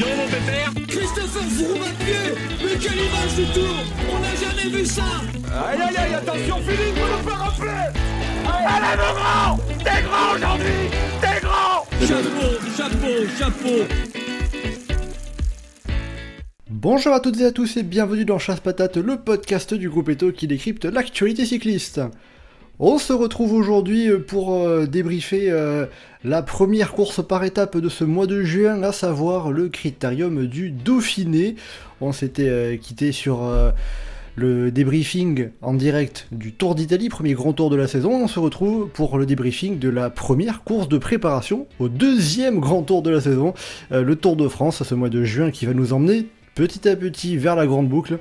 donc mon pépère. Christopher pied Mais quelle image du tour On n'a jamais vu ça. Aïe aïe aïe, attention Philippe, vous nous faire rappeler Allez mon grand. T'es grand aujourd'hui. T'es grand. Chapeau, chapeau, chapeau. Bonjour à toutes et à tous et bienvenue dans Chasse Patate, le podcast du groupe Eto qui décrypte l'actualité cycliste. On se retrouve aujourd'hui pour euh, débriefer euh, la première course par étape de ce mois de juin, à savoir le critérium du Dauphiné. On s'était euh, quitté sur le débriefing en direct du Tour d'Italie, premier grand tour de la saison. On se retrouve pour le débriefing de la première course de préparation au deuxième grand tour de la saison, le Tour de France, ce mois de juin qui va nous emmener petit à petit vers la grande boucle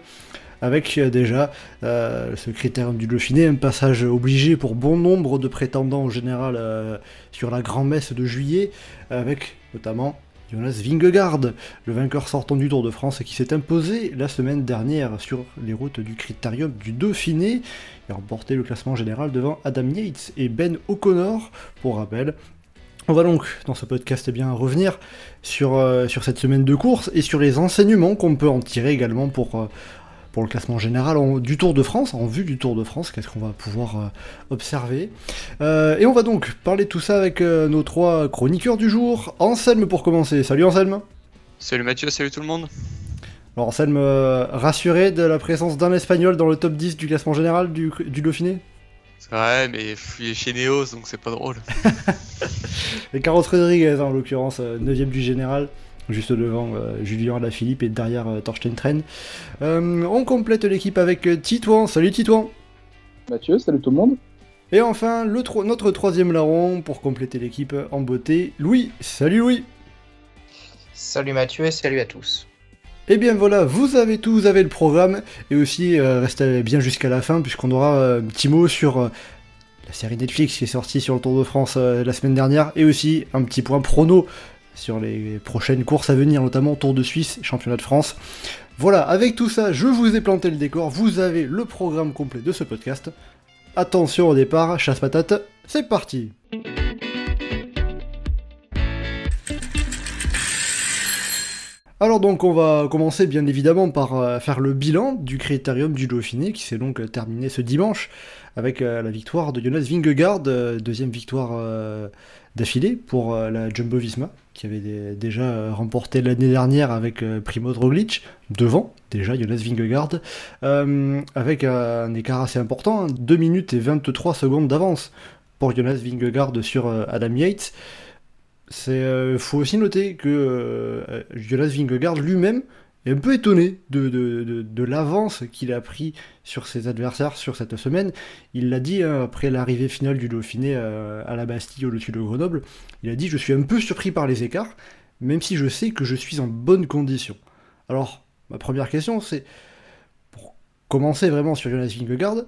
avec euh, déjà euh, ce critérium du Dauphiné, un passage obligé pour bon nombre de prétendants en général euh, sur la grand-messe de juillet, avec notamment Jonas Vingegaard, le vainqueur sortant du Tour de France qui s'est imposé la semaine dernière sur les routes du critérium du Dauphiné et a remporté le classement général devant Adam Yates et Ben O'Connor, pour rappel. On va donc, dans ce podcast, eh bien, revenir sur, sur cette semaine de course et sur les enseignements qu'on peut en tirer également pour, pour le classement général du Tour de France, en vue du Tour de France, qu'est-ce qu'on va pouvoir euh, observer. Euh, et on va donc parler de tout ça avec euh, nos trois chroniqueurs du jour. Anselme pour commencer. Salut Anselme Salut Mathieu, salut tout le monde Alors Anselme, rassuré de la présence d'un Espagnol dans le top 10 du classement général du, du Dauphiné? Ouais, mais il est chez Neos, donc c'est pas drôle. et Carlos Rodriguez, en l'occurrence, 9ème du général juste devant euh, Julien Alaphilippe et derrière euh, Torsten Tren. Euh, on complète l'équipe avec Titouan. Salut Titouan. Mathieu, salut tout le monde. Et enfin, le notre troisième larron pour compléter l'équipe en beauté, Louis. Salut Louis. Salut Mathieu et salut à tous. Et eh bien voilà, vous avez tout, vous avez le programme, et aussi restez bien jusqu'à la fin, puisqu'on aura un petit mot sur la série Netflix qui est sortie sur le Tour de France la semaine dernière, et aussi un petit point prono sur les prochaines courses à venir, notamment Tour de Suisse, Championnat de France. Voilà, avec tout ça, je vous ai planté le décor, vous avez le programme complet de ce podcast. Attention au départ, chasse patate, c'est parti Alors donc on va commencer bien évidemment par euh, faire le bilan du critérium du Dauphiné qui s'est donc terminé ce dimanche avec euh, la victoire de Jonas Vingegaard, euh, deuxième victoire d'affilée pour la Jumbo Visma qui avait déjà remporté l'année dernière avec Primoz Roglic devant déjà Jonas Vingegaard avec un écart assez important, 2 hein, minutes et 23 secondes d'avance pour Jonas Vingegaard sur Adam Yates. Euh, faut aussi noter que euh, Jonas Vingegaard lui-même un peu étonné de, l'avance qu'il a pris sur ses adversaires sur cette semaine. Il l'a dit hein, après l'arrivée finale du Dauphiné euh, à la Bastille au-dessus de Grenoble. Il a dit Je suis un peu surpris par les écarts, même si je sais que je suis en bonne condition. Alors, ma première question, c'est pour commencer vraiment sur Jonas Vingegaard,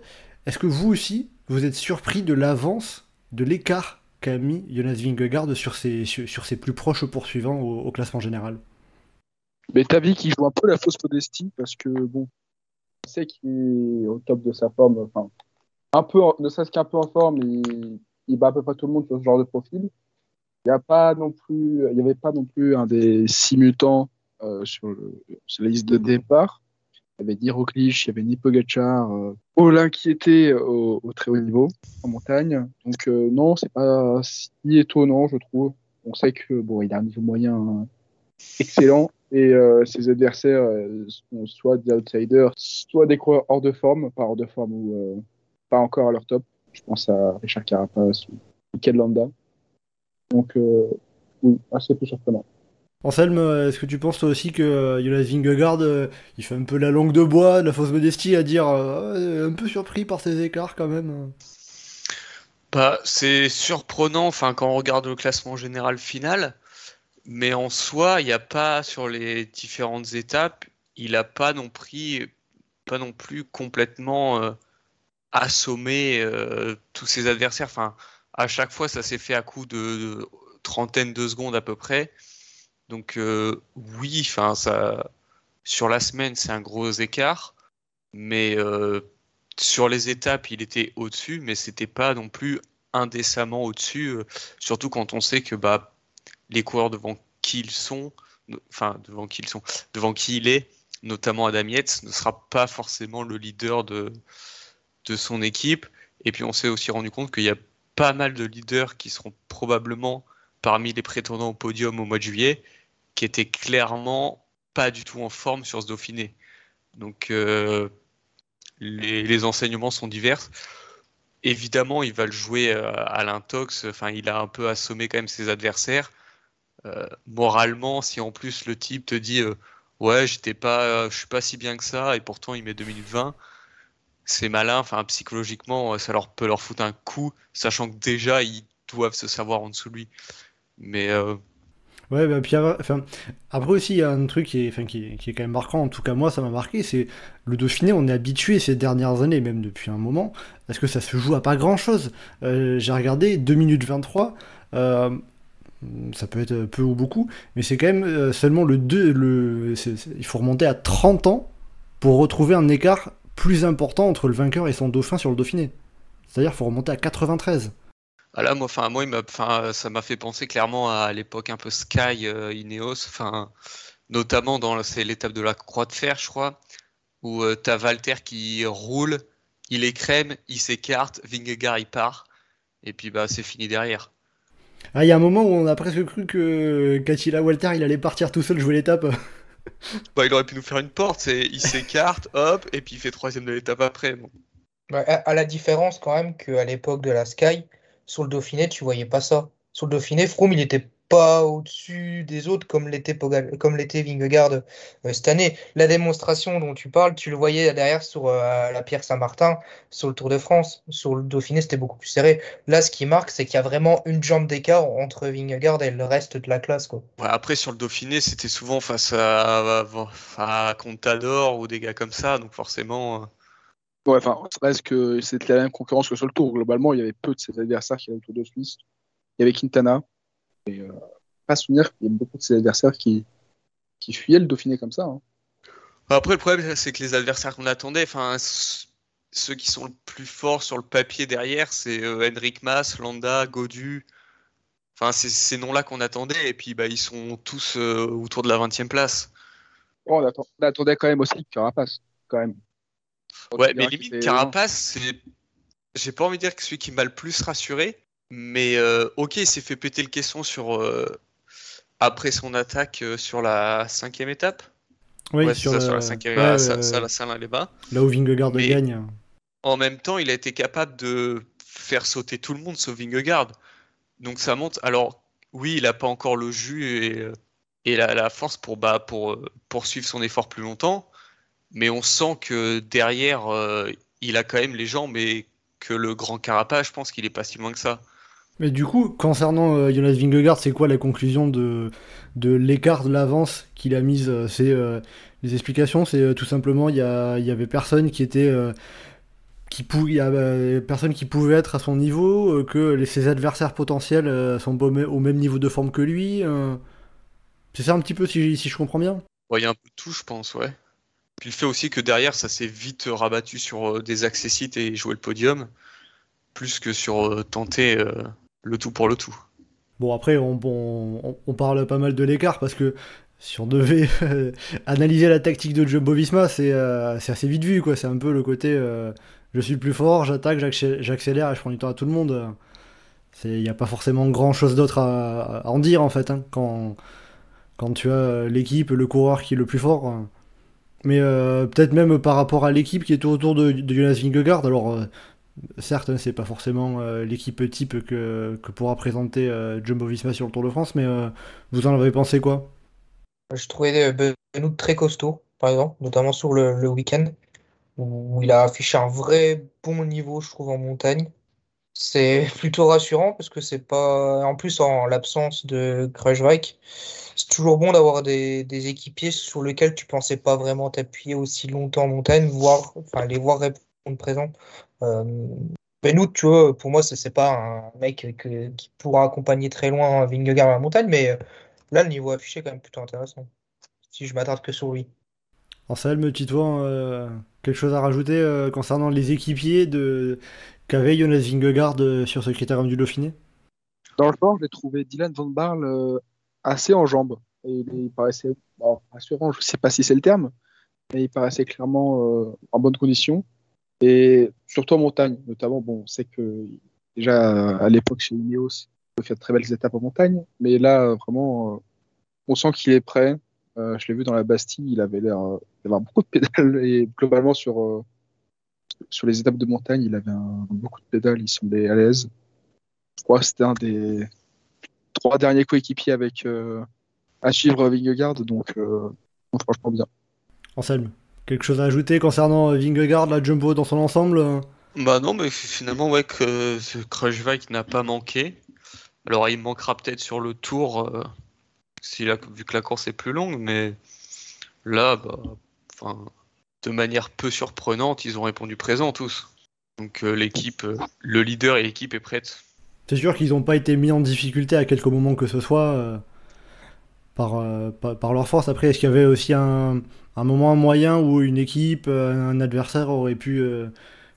est-ce que vous aussi, vous êtes surpris de l'avance, de l'écart qu'a mis Jonas Vingegaard sur, ses plus proches poursuivants au, classement général? Mais t'as vu qu'il joue un peu la fausse modestie parce que bon, on sait qu'il est au top de sa forme, enfin, un peu, ne serait-ce qu'un peu en forme, il, il bat à peu près tout le monde sur ce genre de profil. Il n'y a pas non plus, il y avait pas non plus un des six mutants euh, sur, sur, la liste de départ. Il y avait ni Roglic, il y avait ni Pogacar, euh, l'inquiéter au, au, très haut niveau en montagne. Donc euh, non, c'est pas si étonnant, je trouve. On sait que bon, il a un niveau moyen excellent et euh, ses adversaires euh, sont soit des outsiders, soit des coureurs hors de forme, pas hors de forme ou euh, pas encore à leur top. Je pense à Richard Carapace ou Mikel Landa. Donc oui, assez peu surprenant. Anselme, est-ce que tu penses toi aussi que euh, Jonas Vingegaard, euh, il fait un peu la langue de bois, de la fausse modestie à dire euh, un peu surpris par ses écarts quand même bah, C'est surprenant enfin, quand on regarde le classement général final, mais en soi, il n'y a pas sur les différentes étapes, il n'a pas non plus complètement assommé tous ses adversaires. Enfin, à chaque fois, ça s'est fait à coup de, de trentaine de secondes à peu près. Donc euh, oui, enfin sur la semaine c'est un gros écart, mais euh, sur les étapes il était au-dessus, mais c'était pas non plus indécemment au-dessus, euh, surtout quand on sait que bah, les coureurs devant qui ils sont enfin devant qui ils sont, devant qui il est, notamment Adam Yates, ne sera pas forcément le leader de, de son équipe. Et puis on s'est aussi rendu compte qu'il y a pas mal de leaders qui seront probablement parmi les prétendants au podium au mois de juillet, qui étaient clairement pas du tout en forme sur ce Dauphiné. Donc euh, les, enseignements sont divers. Évidemment, il va le jouer euh, à l'intox. Enfin, il a un peu assommé quand même ses adversaires. Euh, moralement, si en plus le type te dit ouais, j'étais pas, je suis pas si bien que ça, et pourtant il met 2 minutes 20, c'est malin. Enfin, psychologiquement, ça leur peut leur foutre un coup, sachant que déjà ils doivent se savoir en dessous de lui. Mais Ouais, bah, puis enfin, après aussi, il y a un truc qui est, qui, qui est quand même marquant, en tout cas moi ça m'a marqué, c'est le Dauphiné, on est habitué ces dernières années, même depuis un moment, parce que ça se joue à pas grand chose. Euh, j'ai regardé 2 minutes 23, euh, ça peut être peu ou beaucoup, mais c'est quand même euh, seulement le 2, le, il faut remonter à 30 ans pour retrouver un écart plus important entre le vainqueur et son dauphin sur le Dauphiné. C'est-à-dire faut remonter à 93. Ah moi, enfin, moi, ça m'a fait penser clairement à l'époque un peu Sky euh, Ineos, notamment dans l'étape de la Croix de Fer, je crois, où euh, t'as Walter qui roule, il écrème, il s'écarte, Vingegaard il part, et puis bah c'est fini derrière. Ah, il y a un moment où on a presque cru que Catila Walter il allait partir tout seul jouer l'étape. bah, il aurait pu nous faire une porte, il s'écarte, hop, et puis il fait troisième de l'étape après. Bah, à, la différence quand même qu'à l'époque de la Sky, sur le Dauphiné, tu voyais pas ça. Sur le Dauphiné, Froome, il était pas au-dessus des autres comme l'était comme l'était Vingegaard euh, cette année. La démonstration dont tu parles, tu le voyais derrière sur euh, la Pierre Saint-Martin, sur le Tour de France. Sur le Dauphiné, c'était beaucoup plus serré. Là, ce qui marque, c'est qu'il y a vraiment une jambe d'écart entre Vingegaard et le reste de la classe. Quoi. après, sur le Dauphiné, c'était souvent face à, à, Contador ou des gars comme ça, donc forcément. Euh, Ouais, enfin, reste que c'était la même concurrence que sur le tour. Globalement, il y avait peu de ses adversaires qui avaient le Tour de Suisse. Il y avait Quintana. Et euh, pas souvenir qu'il y avait beaucoup de ses adversaires qui, qui fuyaient le Dauphiné comme ça. Hein. Après, le problème, c'est que les adversaires qu'on attendait, enfin, ceux qui sont le plus forts sur le papier derrière, c'est euh, Henrik Mas, Landa, Godu. Enfin, c'est ces noms-là qu'on attendait, et puis bah, ils sont tous euh, autour de la 20e place. on, attendait quand même aussi Carapace, quand même. Ouais, mais limite, Carapace, c'est. J'ai pas envie de dire que celui qui m'a le plus rassuré, mais euh, ok, il s'est fait péter le caisson sur. Euh, après son attaque euh, sur la cinquième étape. Oui, sur, la cinquième étape, ça, ça, ça, les bas. Là où Vingegaard gagne. En même temps, il a été capable de faire sauter tout le monde sauf Vingegaard. Donc ça monte. Alors, oui, il a pas encore le jus et, et la, la, force pour, bah, pour poursuivre son effort plus longtemps mais on sent que derrière, euh, il a quand même les jambes et que le grand Carapace, je pense qu'il est pas si loin que ça. Mais du coup, concernant euh, Jonas Vingegaard, c'est quoi la conclusion de, de l'écart de l'avance qu'il a mise euh, C'est les explications, c'est tout simplement il y, y avait personne qui était qui y a personne qui pouvait être à son niveau, que ses adversaires potentiels sont au même niveau de forme que lui. c'est ça un petit peu si, si je comprends bien? Il y a un peu de tout, je pense, ouais. Puis le fait aussi que derrière, ça s'est vite rabattu sur euh, des accessites et jouer le podium, plus que sur euh, tenter euh, le tout pour le tout. Bon, après, on, parle pas mal de l'écart parce que si on devait analyser la tactique de Jumbo Visma, c'est assez vite vu. quoi. C'est un peu le côté je suis le plus fort, j'attaque, j'accélère et je prends du temps à tout le monde. Il n'y a pas forcément grand chose d'autre à, en dire en fait. Hein, quand, quand tu as l'équipe, le coureur qui est le plus fort. Mais euh, peut-être même par rapport à l'équipe qui est autour de, Jonas Vingegaard. Alors, euh, certes, hein, c'est pas forcément euh, l'équipe type que, pourra présenter Jumbo Visma sur le Tour de France, mais vous en avez pensé quoi? Je trouvais Benoît très costaud, par exemple, notamment sur le, week-end, où il a affiché un vrai bon niveau, je trouve, en montagne. C'est plutôt rassurant parce que c'est pas. En plus, en l'absence de Kruijswijk, c'est toujours bon d'avoir des, équipiers sur lesquels tu pensais pas vraiment t'appuyer aussi longtemps en montagne, voir, enfin, les voir répondre présent. Euh, nous, tu vois, pour moi, c'est pas un mec qui pourra accompagner très loin Vingegaard à la montagne, mais euh, là, le niveau affiché est quand même plutôt intéressant. Si je m'attarde que sur lui. Anselme, Titouan, euh, quelque chose à rajouter euh, concernant les équipiers de qu'avait Jonas Vingegaard sur ce critérium du Dauphiné? Dans le sport, j'ai trouvé Dylan Van Barle assez en jambes. Et il, paraissait rassurant, je ne sais pas si c'est le terme, mais il paraissait clairement en bonne condition. Et surtout en montagne, notamment, bon, on sait que déjà à l'époque chez Ineos, il faire de très belles étapes en montagne, mais là, vraiment, on sent qu'il est prêt. je l'ai vu dans la Bastille, il avait l'air d'avoir beaucoup de pédales et globalement sur, sur les étapes de montagne, il avait beaucoup de pédales, il semblait à l'aise. Je crois que c'était un des trois derniers coéquipiers avec euh, à suivre Vingegaard, donc euh, franchement bien. Anselme, quelque chose à ajouter concernant Vingegaard, la Jumbo dans son ensemble Bah non, mais finalement, ouais, que Kruijswijk n'a pas manqué. Alors il manquera peut-être sur le tour, euh, vu que la course est plus longue, mais là, bah, de manière peu surprenante, ils ont répondu présent tous. Donc euh, l'équipe, euh, le leader et l'équipe est prête. C'est sûr qu'ils n'ont pas été mis en difficulté à quelque moment que ce soit euh, par, par, leur force. Après, est-ce qu'il y avait aussi un, un, moment moyen où une équipe, un adversaire aurait pu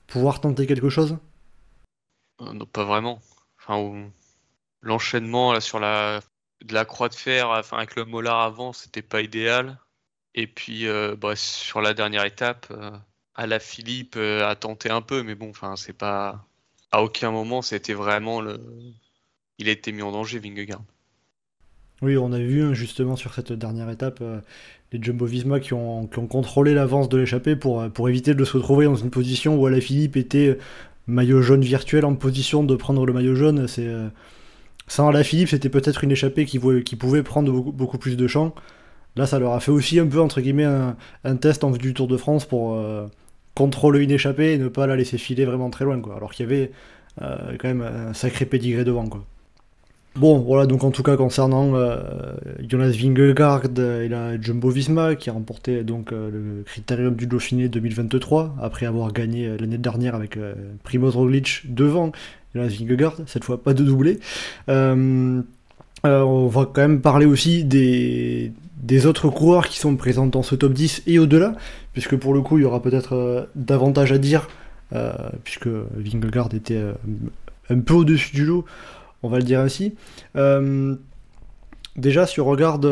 pouvoir tenter quelque chose? Non, pas vraiment. L'enchaînement sur la de la croix de fer, avec le molar avant, c'était pas idéal. Et puis euh, bah, sur la dernière étape, euh, à la Philippe euh, a tenté un peu, mais bon, c'est pas. À aucun moment c'était vraiment le. Il a été mis en danger, Vingegaard. Oui, on a vu hein, justement sur cette dernière étape les Jumbo Visma qui ont, contrôlé l'avance de l'échappée pour, pour éviter de se retrouver dans une position où Philippe était maillot jaune virtuel en position de prendre le maillot jaune. C'est sans Philippe, c'était peut-être une échappée qui, pouvait prendre beaucoup, plus de champs. Là, ça leur a fait aussi un peu, entre guillemets, un, test en vue du Tour de France pour euh, contrôler une échappée et ne pas la laisser filer vraiment très loin. Alors qu'il y avait euh, quand même un sacré pédigré devant. Bon, voilà, donc en tout cas, concernant euh, Jonas Vingegaard et la Jumbo Visma, qui a remporté donc le Critérium du Dauphiné 2023, après avoir gagné l'année dernière avec Primoz Roglic devant Jonas Vingegaard, cette fois pas de doublé. on va quand même parler aussi des, autres coureurs qui sont présents dans ce top 10 et au-delà, puisque pour le coup il y aura peut-être euh, davantage à dire, euh, puisque Vingegaard était euh, un peu au-dessus du lot, on va le dire ainsi. déjà, si on regarde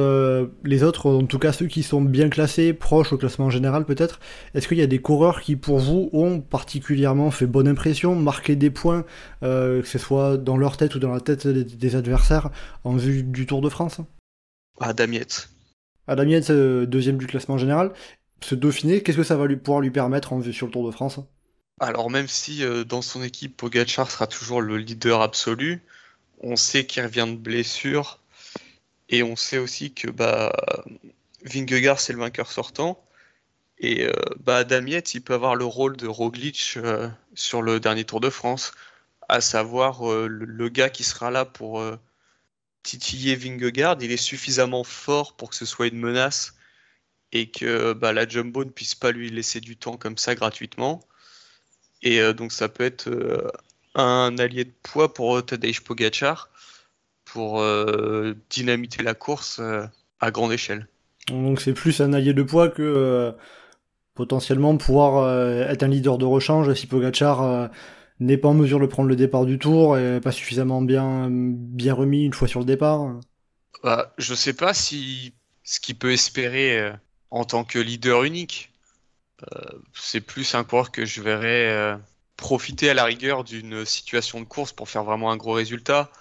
les autres, en tout cas ceux qui sont bien classés, proches au classement général peut-être, est-ce qu'il y a des coureurs qui pour vous ont particulièrement fait bonne impression, marqué des points, que ce soit dans leur tête ou dans la tête des, adversaires en vue du Tour de France? Ah, Damiette. Adam Yates, euh, deuxième du classement général. Ce Dauphiné, qu'est-ce que ça va lui, pouvoir lui permettre en vue sur le Tour de France? Alors même si euh, dans son équipe, Pogacar sera toujours le leader absolu, on sait qu'il revient de blessure et on sait aussi que bah, Vingegaard c'est le vainqueur sortant. Et euh, bah, Yates, il peut avoir le rôle de Roglic sur le dernier Tour de France, à savoir le, gars qui sera là pour titiller Vingegaard, il est suffisamment fort pour que ce soit une menace et que bah, la Jumbo ne puisse pas lui laisser du temps comme ça gratuitement. Et euh, donc ça peut être euh, un allié de poids pour euh, Tadej Pogacar pour dynamiter la course à grande échelle. Donc c'est plus un allié de poids que potentiellement pouvoir être un leader de rechange si Pogacar n'est pas en mesure de prendre le départ du tour et pas suffisamment bien, bien remis une fois sur le départ bah, Je sais pas si ce qu'il peut espérer euh, en tant que leader unique. Euh, c'est plus un coureur que je verrais euh, profiter à la rigueur d'une situation de course pour faire vraiment un gros résultat.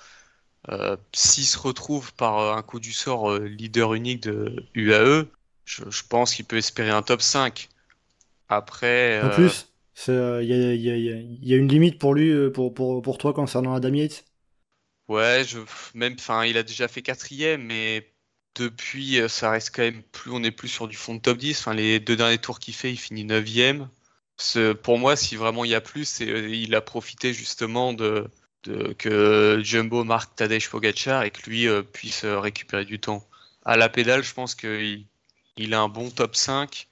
S'il se retrouve par un coup du sort leader unique de UAE, je, je pense qu'il peut espérer un top 5. Après. En plus il euh, y, a, une limite pour lui, euh, pour, pour, pour toi concernant Adam Yates Ouais, je, même, enfin, il a déjà fait quatrième, mais depuis, euh, ça reste quand même plus, on est plus sur du fond de top 10. Enfin, les deux derniers tours qu'il fait, il finit 9 Pour moi, si vraiment il y a plus, il a profité justement de, de que Jumbo marque Tadej Pogacar et que lui puisse récupérer du temps. À la pédale, je pense qu'il il a un bon top 5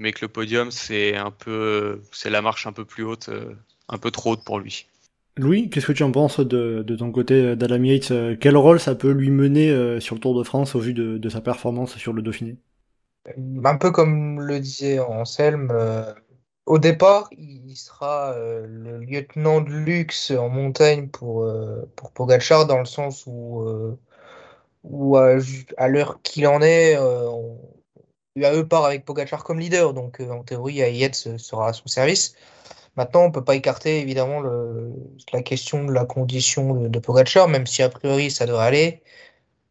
mais que le podium, c'est un peu, c'est la marche un peu plus haute, euh, un peu trop haute pour lui. Louis, qu'est-ce que tu en penses de, ton côté d'Adam Yates Quel rôle ça peut lui mener euh, sur le Tour de France au vu de, sa performance sur le Dauphiné? Un peu comme le disait Anselme, euh, au départ, il sera le lieutenant de luxe en montagne pour, pour Pogacar, dans le sens où où à, l'heure qu'il en est, UAE part avec Pogachar comme leader, donc en théorie, Yates sera à son service. Maintenant, on ne peut pas écarter évidemment la question de la condition de, de Pogacar, même si a priori ça devrait aller.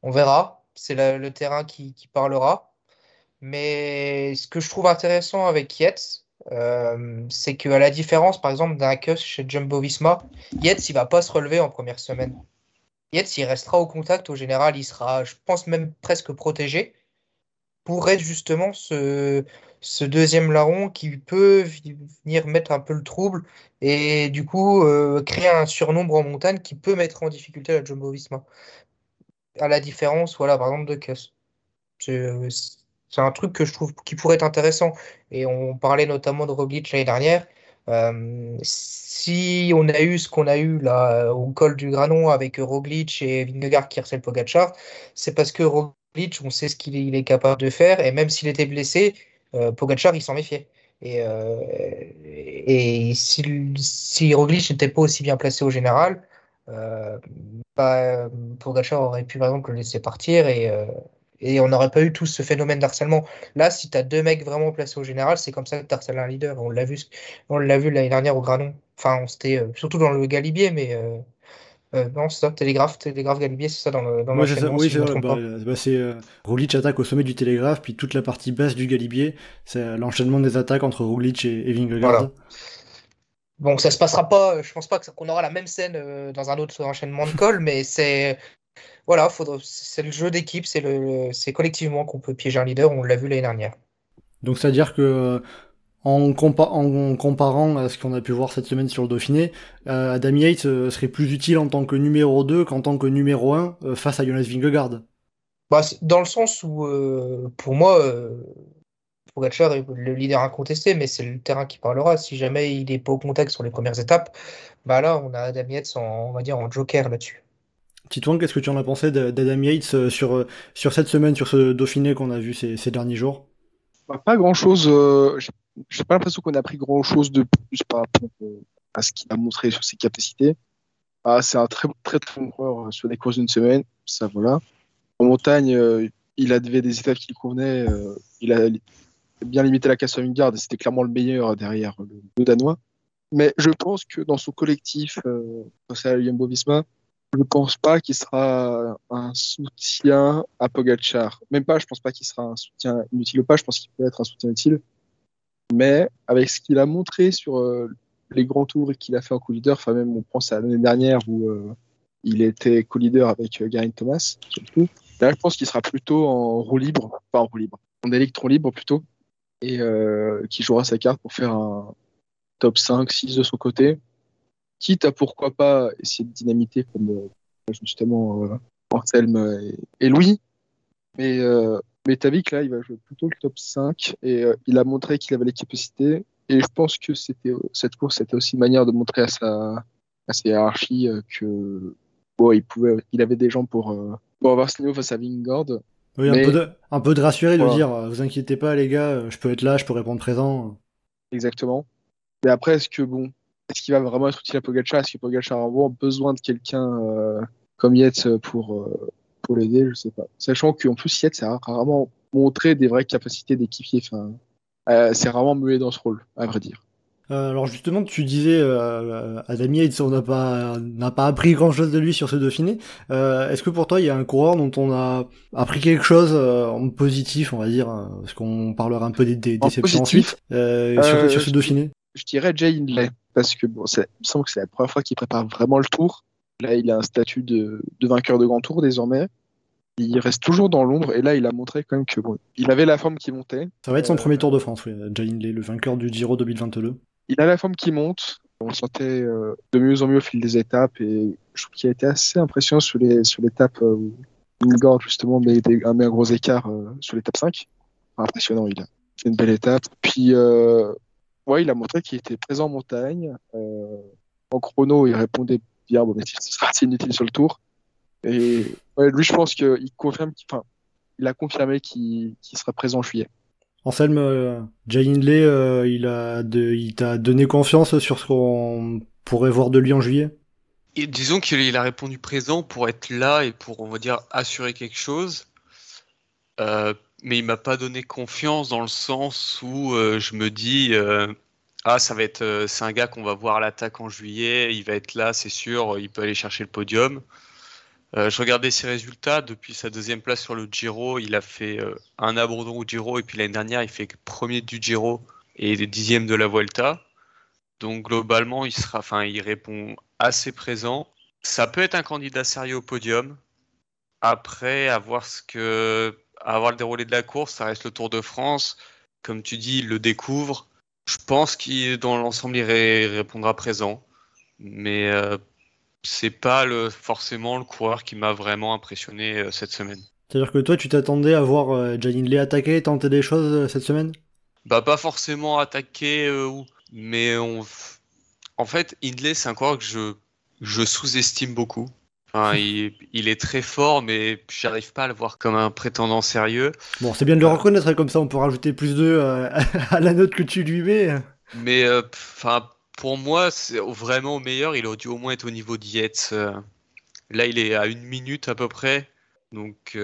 On verra. C'est le terrain qui, qui, parlera. Mais ce que je trouve intéressant avec Yates, euh, c'est qu'à la différence, par exemple, d'un Kus chez Jumbo Visma, Yates, il va pas se relever en première semaine. Yates, il restera au contact. Au général, il sera, je pense, même presque protégé pour être justement ce, deuxième larron qui peut venir mettre un peu le trouble et du coup euh, créer un surnombre en montagne qui peut mettre en difficulté la Jumbo Visma. À la différence, voilà, par exemple, de Kuss. C'est un truc que je trouve qui pourrait être intéressant. Et on parlait notamment de Roglic l'année dernière. Euh, si on a eu ce qu'on a eu là au col du Granon avec Roglic et Vingegaard qui harcèlent Pogacar, c'est parce que Roglic, on sait ce qu'il est capable de faire. Et même s'il était blessé, euh, Pogacar, il s'en méfiait. Et, euh, si, si Roglic n'était pas aussi bien placé au général, euh, bah, Pogacar aurait pu par exemple le laisser partir et, et on n'aurait pas eu tout ce phénomène d'harcèlement. Là, si tu as deux mecs vraiment placés au général, c'est comme ça que tu harcèles un leader. On l'a vu, on l'a vu l'année dernière au Granon. Enfin, c'était euh, surtout dans le Galibier, mais euh, non, c'est ça, Télégraphe, Télégraphe Galibier, c'est ça dans le dans Oui, c'est bah, bah, c'est euh, Roglic attaque au sommet du Télégraphe, puis toute la partie basse du Galibier, c'est euh, l'enchaînement des attaques entre Roglic et, et Vingegaard. Voilà. Bon, ça se passera pas, je pense pas qu'on aura la même scène euh, dans un autre enchaînement de col, mais c'est voilà, c'est le jeu d'équipe, c'est le, c'est collectivement qu'on peut piéger un leader, on l'a vu l'année dernière. Donc c'est-à-dire que en, en, comparant à ce qu'on a pu voir cette semaine sur le Dauphiné, euh, Adam Yates euh, serait plus utile en tant que numéro 2 qu'en tant que numéro 1 euh, face à Jonas Vingegaard. Bah, dans le sens où, euh, pour moi, Pogacar est le leader incontesté, mais c'est le terrain qui parlera. Si jamais il n'est pas au contact sur les premières étapes, bah là, on a Adam Yates en, on va dire, en joker là-dessus. Titouan, qu'est-ce que tu en as pensé d'Adam Yates sur, sur cette semaine, sur ce Dauphiné qu'on a vu ces, derniers jours? Bah, Pas grand-chose j'ai pas l'impression qu'on a pris grand chose de plus par rapport euh, à ce qu'il a montré sur ses capacités. Ah, c'est un très très très bon coureur euh, sur des courses d'une semaine, ça voilà. En montagne, euh, il avait des étapes qui lui convenaient. il a bien limité la casse à une garde, c'était clairement le meilleur derrière le, danois. Mais je pense que dans son collectif, face à Jumbo Visma, je pense pas qu'il sera un soutien à Pogachar. Même pas, je pense pas qu'il sera un soutien inutile ou pas. Je pense qu'il peut être un soutien utile. Mais avec ce qu'il a montré sur euh, les grands tours qu'il a fait en co-leader, enfin même on pense à l'année dernière où euh, il était co-leader avec euh, Thomas, surtout. Là, je pense qu'il sera plutôt en roue libre, pas en roue libre, en électron libre plutôt, et euh, qui jouera sa carte pour faire un top 5, 6 de son côté, quitte à pourquoi pas essayer de dynamiter comme euh, justement euh, Anselme et, et Louis. Mais euh, mais Tavik, là, il va jouer plutôt le top 5 et euh, il a montré qu'il avait les capacités. Et je pense que c'était cette course, c'était aussi une manière de montrer à sa, à sa hiérarchie euh, que bon, il pouvait, il avait des gens pour, euh, pour avoir ce niveau face à Vingord. Oui, mais... un, peu de, un peu de rassurer, voilà. de dire, euh, vous inquiétez pas les gars, je peux être là, je peux répondre présent. Exactement. Mais après, est-ce que bon, est-ce qu'il va vraiment être utile à Pogacar? Est-ce que Pogacar a vraiment besoin de quelqu'un euh, comme Yates pour pour l'aider, je sais pas. Sachant qu'en plus, Yates a rarement montré des vraies capacités d'équipier. Enfin, euh, c'est rarement muet dans ce rôle, à vrai dire. Euh, alors justement, tu disais euh, Adam Yates, on n'a pas n'a pas appris grand chose de lui sur ce Dauphiné. Euh, Est-ce que pour toi, il y a un coureur dont on a appris quelque chose euh, en positif, on va dire, euh, parce qu'on parlera un peu des, des déceptions ensuite euh, sur, sur, ce Dauphiné? Je dirais Jay Hindley, parce que bon, il me semble que c'est la première fois qu'il prépare vraiment le Tour. Là, il a un statut de, de vainqueur de grand tour désormais il reste toujours dans l'ombre et là il a montré quand même que bon, il avait la forme qui montait. Ça va être son euh... premier Tour de France, oui, Hindley, le vainqueur du Giro 2022. Il a la forme qui monte, on le sentait euh, de mieux en mieux au fil des étapes et je trouve qu'il a été assez impressionnant sur les sur l'étape euh, où Ingord justement met, un, met un gros écart euh, sur l'étape 5. Enfin, impressionnant, il a fait une belle étape. Puis euh, ouais, il a montré qu'il était présent en montagne. Euh, en chrono, il répondait bien, bon, mais ce sera inutile sur le tour. Et ouais, lui, je pense qu'il confirme, qu enfin, il a confirmé qu'il qu sera présent en juillet. Anselme, euh, Jay Hindley, euh, il a de, il t'a donné confiance sur ce qu'on pourrait voir de lui en juillet? Et disons qu'il a répondu présent pour être là et pour, on va dire, assurer quelque chose. Euh, mais il m'a pas donné confiance dans le sens où euh, je me dis euh, ah ça va être c'est un gars qu'on va voir à l'attaque en juillet, il va être là, c'est sûr, il peut aller chercher le podium. je regardais ses résultats depuis sa deuxième place sur le Giro, il a fait un abandon au Giro et puis l'année dernière il fait premier du Giro et dixième de la Vuelta. Donc globalement il sera, enfin il répond assez présent. Ça peut être un candidat sérieux au podium. Après, à voir ce que avoir le déroulé de la course, ça reste le Tour de France. Comme tu dis, il le découvre. Je pense qu'il, dans l'ensemble, il répondra présent. Mais euh, c'est pas le, forcément le coureur qui m'a vraiment impressionné euh, cette semaine. C'est-à-dire que toi, tu t'attendais à voir euh, Janine attaquer et tenter des choses euh, cette semaine? Bah, pas forcément attaquer, mais on... en fait, Hindley, c'est un coureur que je, je sous-estime beaucoup. Il, est très fort, mais j'arrive pas à le voir comme un prétendant sérieux. Bon, c'est bien de le reconnaître, hein, comme ça on peut rajouter plus de euh, à la note que tu lui mets. Mais euh, enfin, pour moi, c'est vraiment au meilleur, il aurait dû au moins être au niveau. Euh. Là, il est à une minute à peu près. Donc,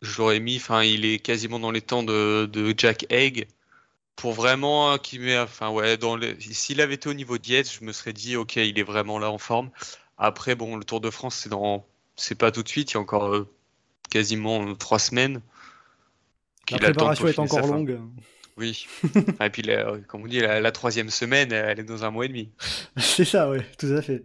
j'aurais mis, enfin, il est quasiment dans les temps de, Jack Egg. Pour vraiment qu'il met, enfin, ouais, dans s'il avait été au niveau d'Yates, je me serais dit, ok, il est vraiment là en forme. Après, bon, le Tour de France, c'est dans, c'est pas tout de suite. Il y a encore euh, quasiment trois semaines. La préparation est encore longue. Oui. et puis, comme on dit, la, troisième semaine, elle est dans un mois et demi. c'est ça, oui, tout à fait.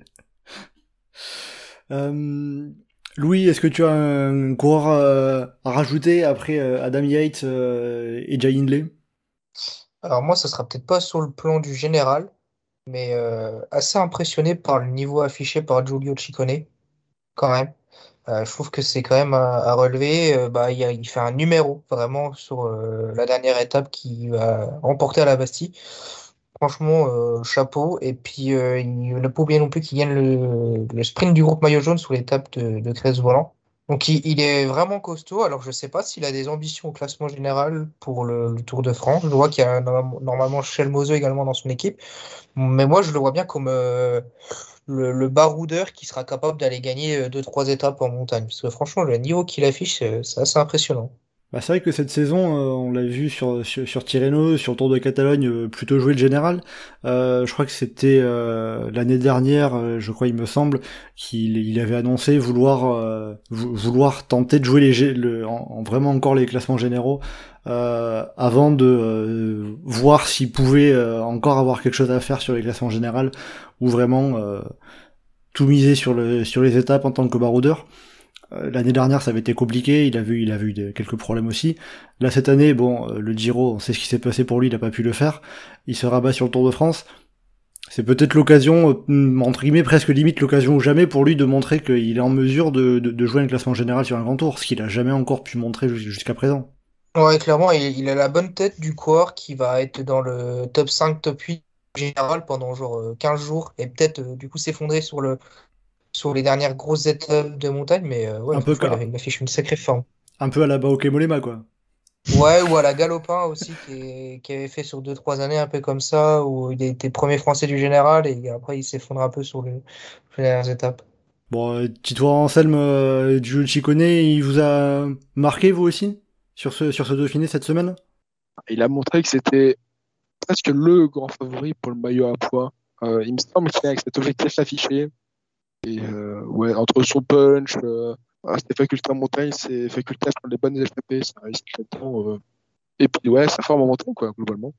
Euh, Louis, est-ce que tu as un coureur euh, à rajouter après Adam Yates et Jay Hindley? Alors moi, ça sera peut-être pas sur le plan du général, mais euh, assez impressionné par le niveau affiché par Giulio Ciccone, quand même. Euh, je trouve que c'est quand même à, relever. Euh, bah, il, il, fait un numéro vraiment sur la dernière étape qui va remporter à la Bastille. Franchement, chapeau. Et puis, il ne pas oublier non plus qu'il gagne le, sprint du groupe maillot jaune sur l'étape de, de Volant. Donc il, est vraiment costaud. Alors je ne sais pas s'il a des ambitions au classement général pour le, Tour de France. Je vois qu'il y a normalement Moseux également dans son équipe. Mais moi je le vois bien comme euh, le, baroudeur qui sera capable d'aller gagner 2-3 euh, étapes en montagne. Parce que franchement le niveau qu'il affiche c'est assez impressionnant. Bah, c'est vrai que cette saison, euh, on l'a vu sur, sur, sur, Tirreno, sur le Tour de Catalogne, euh, plutôt jouer le général. Euh, je crois que c'était l'année dernière, je crois il me semble, qu'il il avait annoncé vouloir vouloir tenter de jouer les le, en, vraiment encore les classements généraux avant de voir s'il pouvait encore avoir quelque chose à faire sur les classements généraux ou vraiment tout miser sur le sur les étapes en tant que baroudeur. Euh, l'année dernière, ça avait été compliqué. Il a vu, il a vu quelques problèmes aussi. Là, cette année, bon, euh, le Giro, on sait ce qui s'est passé pour lui. Il a pas pu le faire. Il se rabat sur le Tour de France. C'est peut-être l'occasion, euh, entre guillemets, presque limite l'occasion ou jamais pour lui de montrer qu'il est en mesure de, de, jouer un classement général sur un grand tour, ce qu'il a jamais encore pu montrer jusqu'à présent. Ouais, clairement, il, a la bonne tête du coureur qui va être dans le top 5, top 8 général pendant genre 15 jours et peut-être du coup s'effondrer sur le sur les dernières grosses étapes de montagne, mais euh, ouais, un peu il, affiche une sacrée forme. Un peu à la Baoke Molema, quoi. Ouais, ou à la Galopin aussi, qui, qui, avait fait sur 2-3 années un peu comme ça, où il était premier français du général et après il s'effondre un peu sur les, dernières étapes. Bon, euh, Tito Anselme euh, du Chicone, il vous a marqué vous aussi sur ce, sur ce Dauphiné cette semaine? Il a montré que c'était presque le grand favori pour le maillot à poids. il me semble qu'il avec cet objectif affiché, et euh, ouais, entre son punch, euh, ah, ses facultés en montagne, ses facultés à prendre les bonnes échappées, ça risque euh, Et puis ouais, sa forme en montagne, quoi, globalement.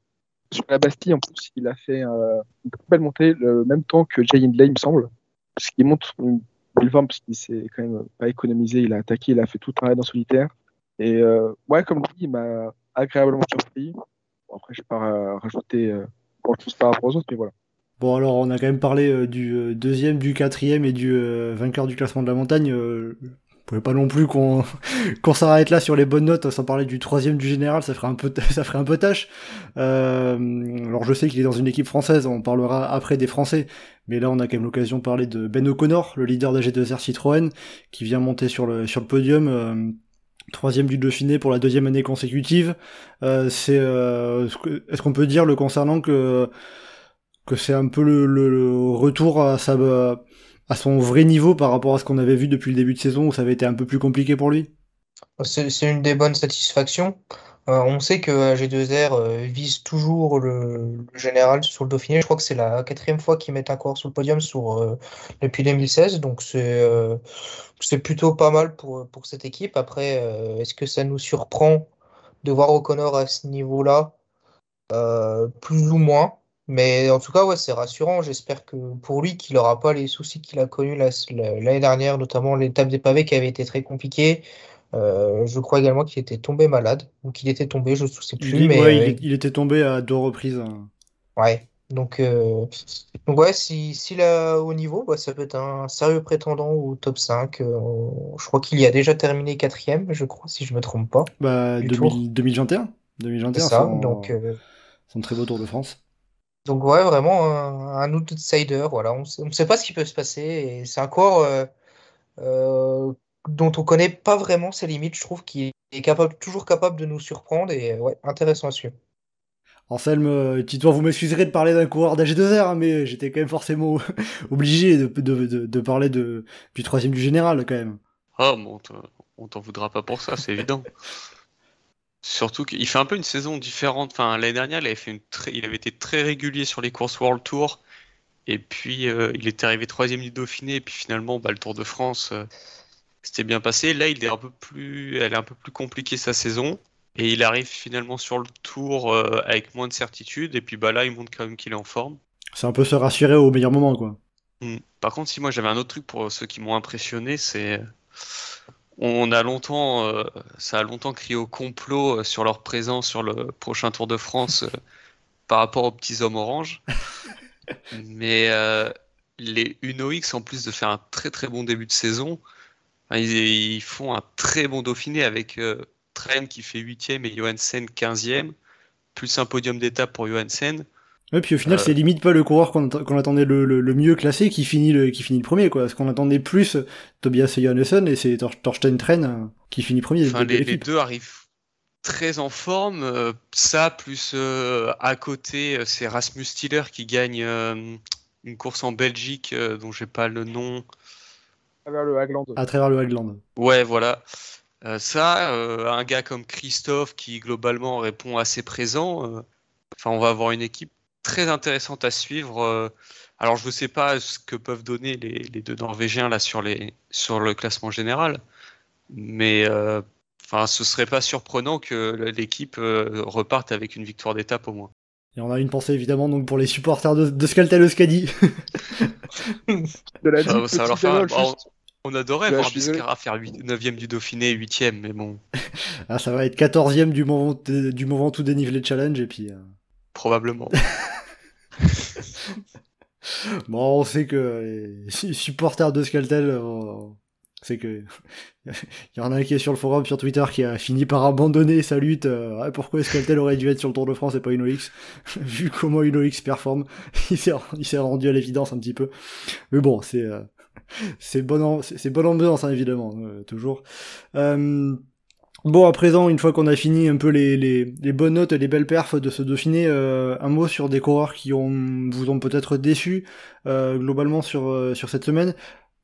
Sur la Bastille, en plus, il a fait euh, une très belle montée, le même temps que Jay Hindley, il me semble. Ce qui montre une belle forme, parce qu'il s'est quand même pas économisé, il a attaqué, il a fait tout le travail dans solitaire. Et euh, ouais, comme lui, il m'a agréablement surpris. Bon, après, je vais pas rajouter euh, grand-chose par rapport aux autres, mais voilà. Bon, alors on a quand même parlé euh, du euh, deuxième, du quatrième et du euh, vainqueur du classement de la montagne. Euh, pouvez pas non plus qu'on qu'on s'arrête là sur les bonnes notes sans parler du troisième du général, ça ferait un peu ça ferait un peu tâche. alors je sais qu'il est dans une équipe française, on parlera après des Français, mais là on a quand même l'occasion de parler de Ben O'Connor, le leader d'AG2R Citroën, qui vient monter sur le sur le podium. Troisième du Dauphiné pour la deuxième année consécutive. c'est est-ce qu'on peut dire le concernant que que c'est un peu le, retour à sa à son vrai niveau par rapport à ce qu'on avait vu depuis le début de saison où ça avait été un peu plus compliqué pour lui C'est une des bonnes satisfactions. Euh, on sait que G2R euh, vise toujours le, général sur le Dauphiné. Je crois que c'est la quatrième fois qu'ils mettent un coureur sur le podium euh, depuis 2016. Donc c'est plutôt pas mal pour, cette équipe. Après, est-ce que ça nous surprend de voir O'Connor à ce niveau-là? Plus ou moins. Mais en tout cas, ouais, c'est rassurant. J'espère que pour lui, qu'il n'aura pas les soucis qu'il a connus la- la- l'année dernière, notamment l'étape des pavés qui avait été très compliquée. Euh, je crois également qu'il était tombé malade, ou qu'il était tombé, je ne sais plus, il, mais ouais, il euh, il était tombé à deux reprises. hein. ouais. Donc, euh, donc ouais, si, s'il a au niveau, bah, ça peut être un sérieux prétendant au top 5. Euh, je crois qu'il y a déjà terminé quatrième, je crois, si je me trompe pas. Bah, Du 2000 2021 C'est 2021, ça. son, Donc, son très beau Tour de France. Donc ouais, vraiment un, un outsider. Voilà, on ne sait pas ce qui peut se passer. Et c'est un corps euh, euh, dont on connaît pas vraiment ses limites. Je trouve qu'il est capable, toujours capable de nous surprendre. Et ouais, intéressant à suivre. Anselme, euh, Titouan, vous m'excuserez de parler d'un coureur d'AG2R, hein, mais j'étais quand même forcément obligé de, de, de, de parler de, du troisième du général, quand même. Oh, bon, on t'en voudra pas pour ça, c'est évident. Surtout qu'il fait un peu une saison différente. Enfin, l'année dernière, il avait fait une très- il avait été très régulier sur les courses World Tour. Et puis, euh, il était arrivé troisième du Dauphiné. Et puis finalement, bah, le Tour de France, euh, c'était bien passé. Là, il est un peu plus, elle est un peu plus compliquée sa saison. Et il arrive finalement sur le Tour euh, avec moins de certitude. Et puis bah, là, il montre quand même qu'il est en forme. C'est un peu se rassurer au meilleur moment, quoi. Mm. Par contre, si moi j'avais un autre truc pour ceux qui m'ont impressionné, c'est on a longtemps, euh, ça a longtemps crié au complot euh, sur leur présence sur le prochain Tour de France euh, par rapport aux petits hommes oranges. Mais euh, les Uno X, en plus de faire un très très bon début de saison, ils, ils font un très bon Dauphiné avec euh, Tren qui fait 8ème et Johansen 15ème, plus un podium d'étape pour Johansen. Ouais, puis au final, Euh. c'est limite pas le coureur qu'on attendait le, le, le mieux classé qui finit le, qui finit le premier, quoi. Parce qu'on attendait plus Tobias Johannesson et c'est Tor- Torsten Tren euh, qui finit premier Enfin, les, deux arrivent très en forme. euh, ça, plus euh, à côté, c'est Rasmus Stiller qui gagne euh, une course en Belgique euh, dont j'ai pas le nom. Vers le Hagland. À travers le Hagland. Ouais, voilà. Euh, ça, euh, un gars comme Christophe qui globalement répond assez présent. euh, Enfin, on va avoir une équipe très intéressante à suivre. euh. alors, je ne sais pas ce que peuvent donner les, les deux Norvégiens là sur les sur le classement général, mais euh, enfin, ce serait pas surprenant que l'équipe euh, reparte avec une victoire d'étape au moins. Et on a une pensée évidemment donc pour les supporters de, de Skaltel Euskadi. De la Ça, dite ça va leur petite faire. énole, bon, juste. on adorait Ouais, voir. Biscara faire 9ème du Dauphiné, 8ème, mais bon, ah, ça va être 14ème du moment, du moment tout dénivelé challenge et puis. euh, probablement. Bon, on sait que les supporters de Skaltel, euh, c'est que il y en a un qui est sur le forum sur Twitter qui a fini par abandonner sa lutte. euh, Ouais, pourquoi Skaltel aurait dû être sur le Tour de France et pas UnoX Vu comment UnoX performe, il s'est rendu à l'évidence un petit peu. Mais bon, c'est euh, c'est bonne c'est bonne ambiance hein, évidemment euh, toujours. Euh, Bon, à présent, une fois qu'on a fini un peu les, bonnes notes et les belles perfs de ce Dauphiné, euh, un mot sur des coureurs qui vous ont peut-être déçu euh, globalement sur, euh, sur cette semaine.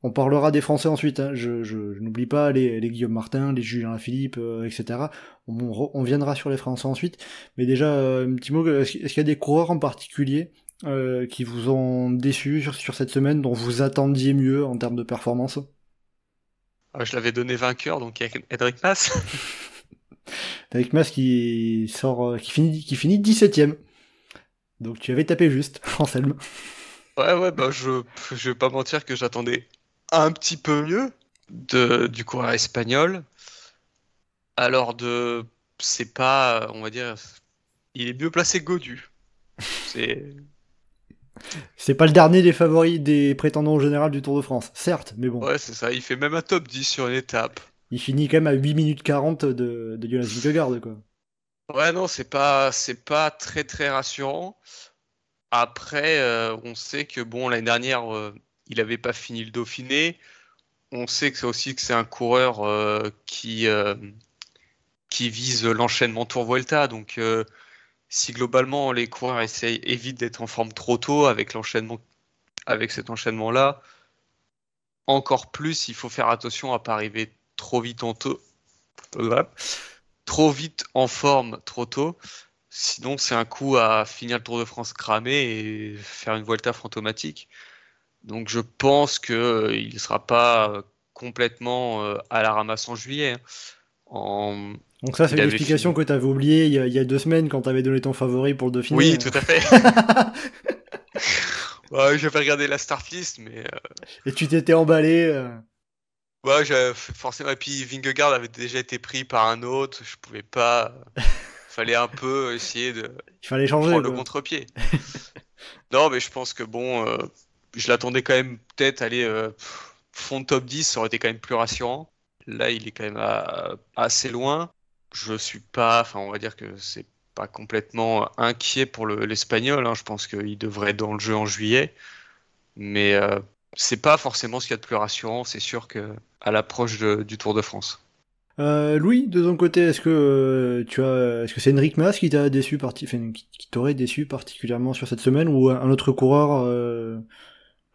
On parlera des Français ensuite, hein. je, n'oublie pas les, Guillaume Martin, les Julien Philippe, etc. On, viendra sur les Français ensuite, mais déjà, un petit mot, est-ce qu'il y a des coureurs en particulier qui vous ont déçu sur cette semaine, dont vous attendiez mieux en termes de performance? Ah, je l'avais donné vainqueur, donc il y a Edric Mas. Avec Mas qui sort, euh, qui finit, qui finit 17ème. Donc tu avais tapé juste, Anselme. Ouais, ouais, bah je, je vais pas mentir que j'attendais un petit peu mieux de, du coureur espagnol. Alors de, c'est pas, on va dire, il est mieux placé que Godu. C'est, C'est pas le dernier des favoris des prétendants au général du Tour de France, certes, mais bon. ouais, c'est ça. Il fait même un top 10 sur une étape. Il finit quand même à 8 minutes 40 de, de Jonas Vingegaard, quoi. Ouais, non, c'est pas, c'est pas très très rassurant. Après, euh, on sait que bon, l'année dernière, euh, il avait pas fini le Dauphiné. On sait que c'est aussi que c'est un coureur euh, qui qui vise l'enchaînement Tour Vuelta. Donc, si globalement les coureurs essayent évitent d'être en forme trop tôt avec l'enchaînement, avec cet enchaînement-là, encore plus, il faut faire attention à pas arriver trop vite en tôt. Trop vite en forme trop tôt. Sinon, c'est un coup à finir le Tour de France cramé et faire une Volta fantomatique. Donc, je pense qu'il ne sera pas complètement euh, à la ramasse en juillet. Hein. Donc ça, c'est l'explication que tu avais oublié il y, a, deux semaines quand tu avais donné ton favori pour le Dauphiné. Oui, tout à fait. ouais, j'avais regardé la start list, mais... Euh, et tu t'étais emballé euh. Ouais, forcément. Et puis Vingegaard avait déjà été pris par un autre. Je pouvais pas... fallait un peu essayer de... Il fallait changer. Prendre le contre-pied. non, mais je pense que bon... je l'attendais quand même peut-être aller fond top 10, ça aurait été quand même plus rassurant. Là, il est quand même assez loin. Je suis pas, enfin, on va dire que c'est pas complètement inquiet pour l'Espagnol. Hein. Je pense qu'il devrait être dans le jeu en juillet. Mais euh, c'est pas forcément ce qu'il y a de plus rassurant, c'est sûr, que à l'approche du Tour de France. Euh, Louis, de ton côté, est-ce que euh, tu as, est-ce que c'est Enric Mas qui t'a déçu, parti... qui, t'aurait déçu particulièrement sur cette semaine, ou un autre coureur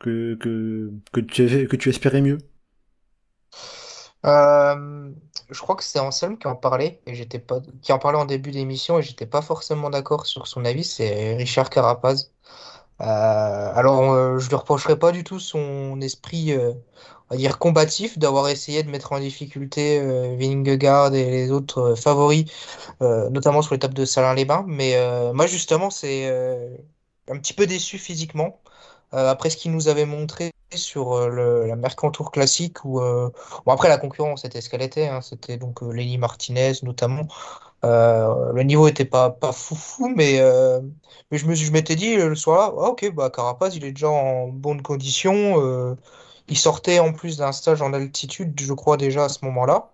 que, que, que, tu, que tu espérais mieux? Euh, je crois que c'est Anselme qui en parlait et j'étais pas qui en parlait en début d'émission et j'étais pas forcément d'accord sur son avis, c'est Richard Carapaz. Euh, alors euh, je lui reprocherai pas du tout son esprit on va dire combatif d'avoir essayé de mettre en difficulté Vingegaard et les autres favoris notamment sur l'étape de Salins-les-Bains mais moi justement c'est un petit peu déçu physiquement euh, après ce qu'il nous avait montré sur euh, la Mercantour classique, où euh, bon, après la concurrence c'était ce qu'elle était, hein, c'était donc Lenny Martinez notamment. le niveau était pas, pas fou fou, mais, mais je me je m'étais dit le soir-là, ah, ok, bah Carapaz il est déjà en bonne condition. il sortait en plus d'un stage en altitude, je crois déjà à ce moment-là.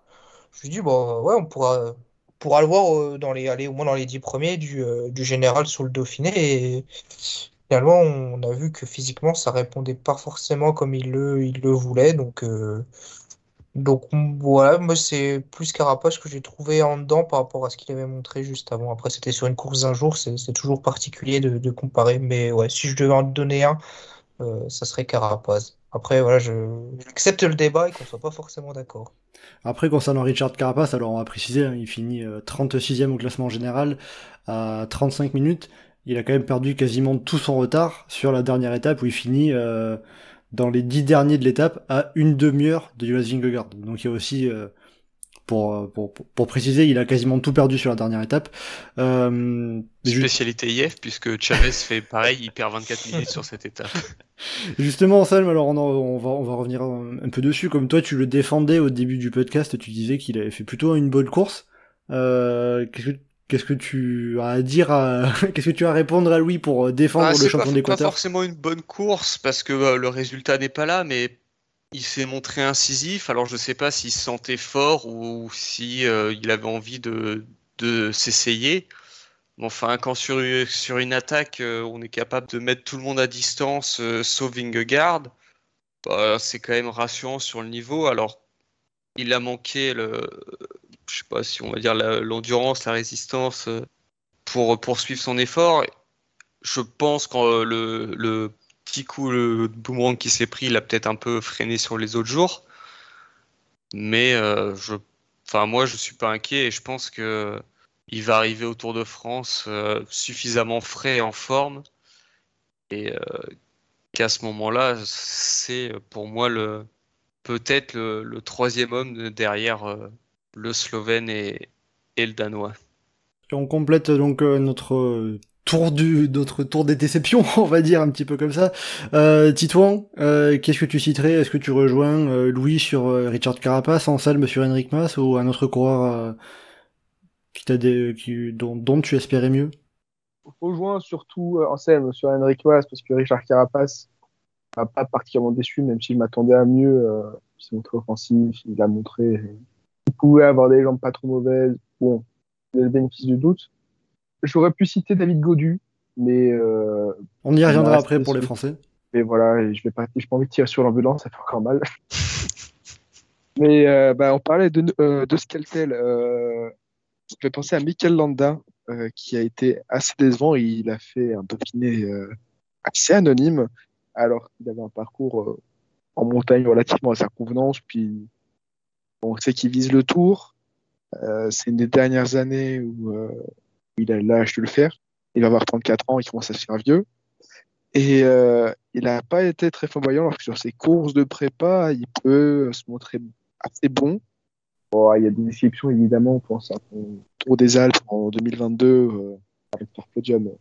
Je me dit, bah ouais, on pourra, pourra le voir dans les, aller au moins dans les dix premiers du, du général sur le Dauphiné. Et, finalement, on a vu que physiquement, ça répondait pas forcément comme il le, il le voulait. Donc, euh, donc voilà, moi, c'est plus Carapace que j'ai trouvé en dedans par rapport à ce qu'il avait montré juste avant. Après, c'était sur une course d'un jour, c'est toujours particulier de, comparer. Mais ouais, si je devais en donner un, euh, ça serait Carapace. Après, voilà, j'accepte le débat et qu'on soit pas forcément d'accord. Après, concernant Richard Carapace, alors on va préciser, hein, il finit 36e euh, au classement général à 35 minutes il a quand même perdu quasiment tout son retard sur la dernière étape où il finit euh, dans les dix derniers de l'étape à une demi-heure de Jonas Vingegaard. Donc il y a aussi, euh, pour, pour, pour, préciser, il a quasiment tout perdu sur la dernière étape. Euh, Spécialité IF, puisque Chavez fait pareil, il perd 24 minutes sur cette étape. Justement, Salm, alors on, on, va, on va revenir un, peu dessus. Comme toi, tu le défendais au début du podcast, tu disais qu'il avait fait plutôt une bonne course. Euh, Qu'est-ce que Qu'est-ce que tu as à dire Qu'est-ce que tu as à répondre à Louis pour euh, défendre ah, le champion d'Équateur C'est pas forcément une bonne course parce que euh, le résultat n'est pas là, mais il s'est montré incisif. Alors je ne sais pas s'il se sentait fort ou si euh, il avait envie de, de s'essayer. Enfin, quand sur, sur une attaque, on est capable de mettre tout le monde à distance, sauf Vingegaard, bah, c'est quand même rassurant sur le niveau. Alors, il a manqué le, je sais pas si on va dire l'endurance, la, résistance euh, pour poursuivre son effort. Je pense que euh, le, petit coup, le boomerang qui s'est pris, il a peut-être un peu freiné sur les autres jours. Mais euh, je, enfin, moi, je suis pas inquiet et je pense que il va arriver au Tour de France suffisamment frais et en forme. Et qu'à ce moment-là, c'est pour moi peut-être le, troisième homme derrière le Slovène et, le Danois. on complète donc euh, notre euh, tour du notre tour des déceptions, on va dire un petit peu comme ça. Euh, Titouan, euh, qu'est-ce que tu citerais? Est-ce que tu rejoins Louis sur Richard Carapace, Anselme sur Henrik Mas ou un autre coureur qui t'a qui, dont, tu espérais mieux? Je rejoins surtout Anselme sur Henrik Mas parce que Richard Carapace m'a pas particulièrement déçu, même s'il m'attendait à mieux. il s'est montré offensif, il a montré il pouvait avoir des jambes pas trop mauvaises. Bon, le bénéfice du doute. J'aurais pu citer David Godu, mais. Euh, on y reviendra après pour les Français. Mais voilà, je vais pas, j'ai pas envie de tirer sur l'ambulance, ça fait encore mal. mais euh, bah, on parlait de, euh, de Skeltel. Euh, je vais penser à Mikel Landa, qui a été assez décevant. Il a fait un Dauphiné assez anonyme, alors qu'il avait un parcours en montagne relativement à sa convenance. Puis on sait qu'il vise le tour. c'est une des dernières années où il a l'âge de le faire. Il va avoir 34 ans, il commence à se faire vieux. Et euh, il n'a pas été très flamboyant, alors que sur ses courses de prépa, il peut se montrer assez bon. il y a des exceptions, évidemment, on pense à Tour des Alpes en 2022, euh, avec leur podium.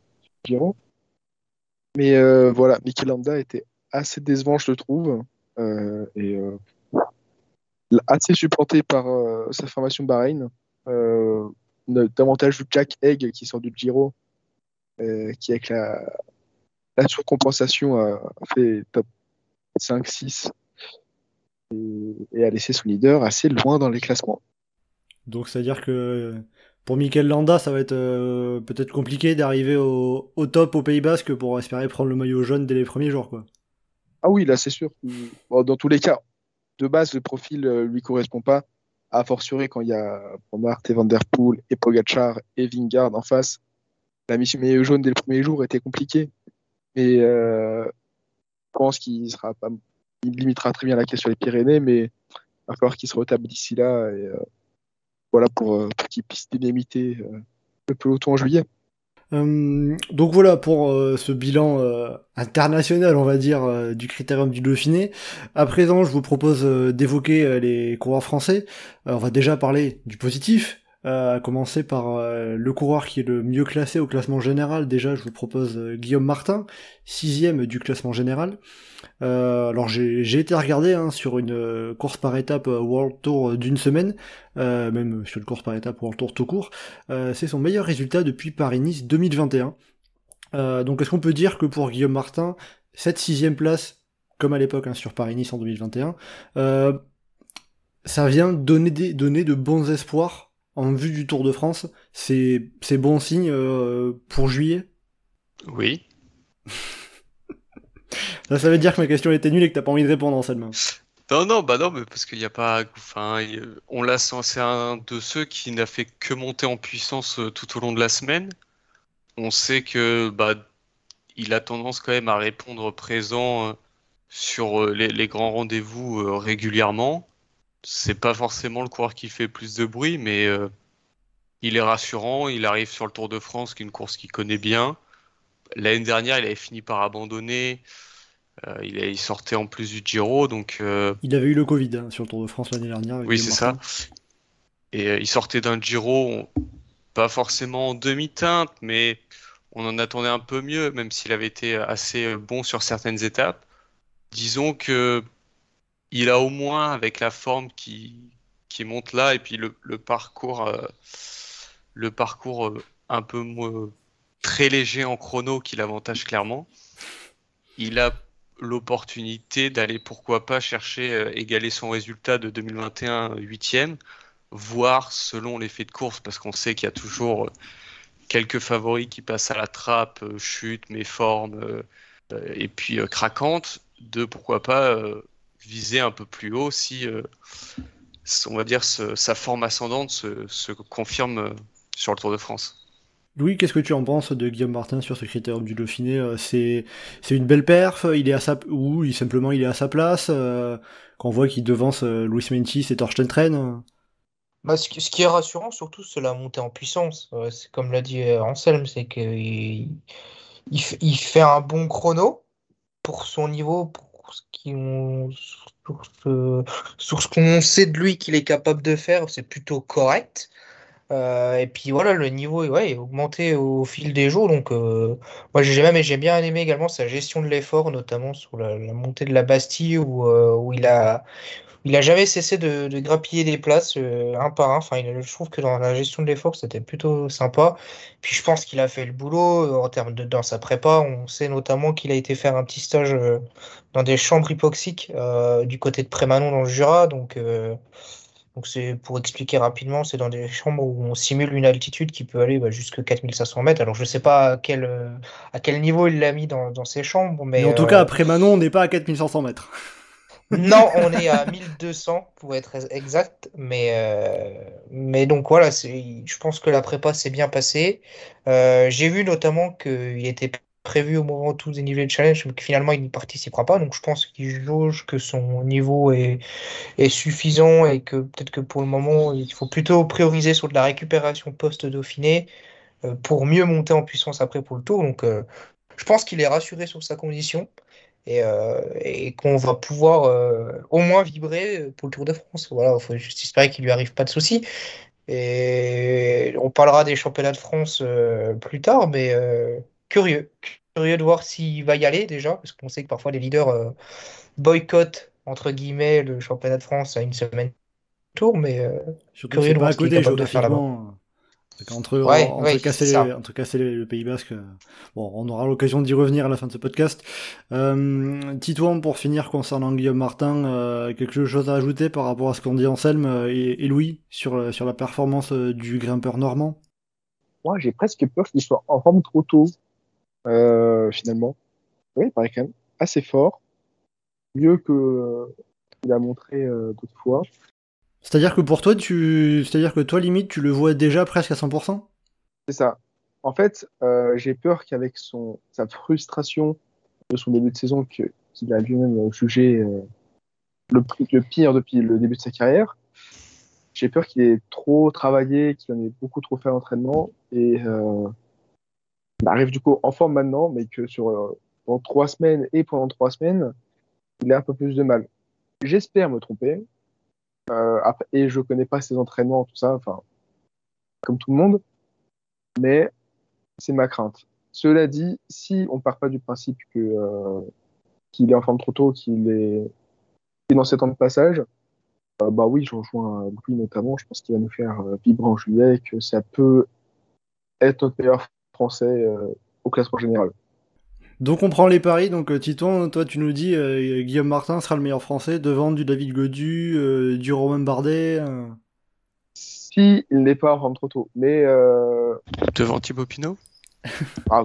Mais euh, voilà, Mikel Landa était assez décevant, je le trouve, euh, et euh, assez supporté par sa formation Bahreïn. davantage du Jack Egg qui sort du Giro, qui avec la, la surcompensation a fait top 5-6 et, a laissé son leader assez loin dans les classements. Donc c'est-à-dire que pour Mikel Landa, ça va être euh, peut-être compliqué d'arriver au, top au Pays Basque pour espérer prendre le maillot jaune dès les premiers jours. Quoi. Ah oui, là c'est sûr. dans tous les cas, de base, le profil euh, lui correspond pas. A fortiori quand il y a Van et Van Der Poel et Pogacar et Vingard en face. La mission maillot jaune dès le premier jour était compliquée. Et euh, je pense qu'il sera pas, il limitera très bien la question les Pyrénées, mais il va falloir qu'il se retape d'ici là. Et euh, voilà pour, pour qu'il puisse délimiter le peloton en juillet. Donc voilà pour ce bilan international, on va dire, du critérium du Dauphiné. À présent, je vous propose d'évoquer les coureurs français. on va déjà parler du positif, euh, à commencer par euh, le coureur qui est le mieux classé au classement général. Déjà, je vous propose euh, Guillaume Martin, sixième du classement général. alors j'ai été regardé hein, sur une course par étape World Tour d'une semaine, même sur une course par étape World Tour tout court. C'est son meilleur résultat depuis Paris-Nice 2021. donc est-ce qu'on peut dire que pour Guillaume Martin, cette sixième place, comme à l'époque hein, sur Paris-Nice en 2021, ça vient donner, des, donner de bons espoirs en vue du Tour de France, c'est bon signe euh, pour juillet? Oui. ça, ça veut dire que ma question était nulle et que t'as pas envie de répondre en main. Non, non, bah non, mais parce qu'il n'y a pas. Enfin, on l'a c'est un de ceux qui n'a fait que monter en puissance euh, tout au long de la semaine. On sait que bah, il a tendance quand même à répondre présent euh, sur les grands rendez-vous régulièrement c'est pas forcément le coureur qui fait plus de bruit, mais euh, il est rassurant. Il arrive sur le Tour de France, qui est une course qu'il connaît bien. L'année dernière, il avait fini par abandonner. Euh, il, sortait en plus du Giro, donc. Euh, il avait eu le Covid hein, sur le Tour de France l'année dernière. Oui, c'est ça. Et il sortait d'un Giro, pas forcément en demi-teinte, mais on en attendait un peu mieux, même s'il avait été assez bon sur certaines étapes. Disons que il a au moins, avec la forme qui, qui monte là, et puis le, parcours, euh, le parcours euh, un peu très léger en chrono qui l'avantage clairement, il a l'opportunité d'aller pourquoi pas chercher euh, égaler son résultat de 2021 huitième, voire selon l'effet de course, parce qu'on sait qu'il y a toujours quelques favoris qui passent à la trappe, chute, méforme, et puis craquante, de pourquoi pas viser un peu plus haut si, euh, on va dire, sa forme ascendante se, confirme euh, sur le Tour de France. Louis, qu'est-ce que tu en penses de Guillaume Martin sur ce critérium du Dauphiné euh, C'est une belle perf, il est à sa ou il, simplement il est à sa place quand on voit qu'il devance Louis Mentis et Torsten Tren bah, ce, qui est rassurant surtout, c'est la montée en puissance. c'est comme l'a dit Anselme, c'est qu'il il, fait un bon chrono pour son niveau, ce sur ce, qu'on sait de lui qu'il est capable de faire, c'est plutôt correct. Euh, et puis voilà, le niveau ouais, est augmenté au fil des jours. Donc, euh, moi, j'ai j'ai bien aimé également sa gestion de l'effort, notamment sur la, montée de la Bastille, où, euh, où il a, il a jamais cessé de, grappiller des places euh, un par un. Enfin, je trouve que dans la gestion de l'effort, c'était plutôt sympa. Puis je pense qu'il a fait le boulot euh, en termes de dans sa prépa. On sait notamment qu'il a été faire un petit stage euh, dans des chambres hypoxiques du côté de Prémanon dans le Jura. Donc, donc c'est pour expliquer rapidement, c'est dans des chambres où on simule une altitude qui peut aller bah, jusqu'à 4500 mètres. Alors je sais pas à quel, à quel niveau il l'a mis dans, dans ces chambres, mais, mais en tout cas, à Prémanon, on n'est pas à 4500 mètres. Non, on est à 1200 pour être exact, mais, euh, mais donc voilà, je pense que la prépa s'est bien passée. Euh, j'ai vu notamment qu'il était prévu au moment tout dénivelé de challenge, mais que finalement il n'y participera pas. Donc je pense qu'il jauge que son niveau est, est suffisant et que peut-être que pour le moment il faut plutôt prioriser sur de la récupération post-Dauphiné euh, pour mieux monter en puissance après pour le tour. Donc euh, je pense qu'il est rassuré sur sa condition et, euh, et qu'on va pouvoir au moins vibrer pour le Tour de France. Voilà, il faut juste espérer qu'il lui arrive pas de soucis. Et on parlera des championnats de France plus tard, mais curieux. Curieux de voir s'il va y aller déjà, parce qu'on sait que parfois les leaders euh, boycottent, entre guillemets, le championnat de France à une semaine tour, mais euh, curieux de voir qu'il est capable de faire là-bas. Entre, entre, casser entre, casser le Pays Basque, euh, bon, on aura l'occasion d'y revenir à la fin de ce podcast. Euh, Titouan, pour finir concernant Guillaume Martin, euh, quelque chose à ajouter par rapport à ce qu'ont dit Anselme et, et, Louis sur, sur la performance du grimpeur normand? Moi, j'ai presque peur qu'il soit en forme trop tôt. Euh, finalement. Oui, il paraît quand même assez fort. Mieux que euh, il a montré euh, d'autres fois. C'est-à-dire que pour toi, tu, c'est-à-dire que toi, limite, tu le vois déjà presque à 100%. C'est ça. En fait, j'ai peur qu'avec son sa frustration de son début de saison, qu'il a lui-même jugé le, le pire depuis le début de sa carrière, j'ai peur qu'il ait trop travaillé, qu'il en ait beaucoup trop fait à l'entraînement et euh, arrive du coup en forme maintenant, mais que sur euh, pendant trois semaines et pendant trois semaines, il a un peu plus de mal. J'espère me tromper. Euh, et je connais pas ses entraînements, tout ça, enfin, comme tout le monde, mais c'est ma crainte. Cela dit, si on part pas du principe que euh, qu'il est en forme trop tôt, qu'il est, dans ses temps de passage, euh, bah oui, je rejoins Louis notamment. Je pense qu'il va nous faire vibrer en juillet, que ça peut être notre meilleur français euh, au classement général. Donc on prend les paris, donc euh, Titon, toi tu nous dis euh, Guillaume Martin sera le meilleur français devant du David Godu, du Romain Bardet. Si il n'est pas en forme trop tôt, mais devant Thibaut Pinot. ah,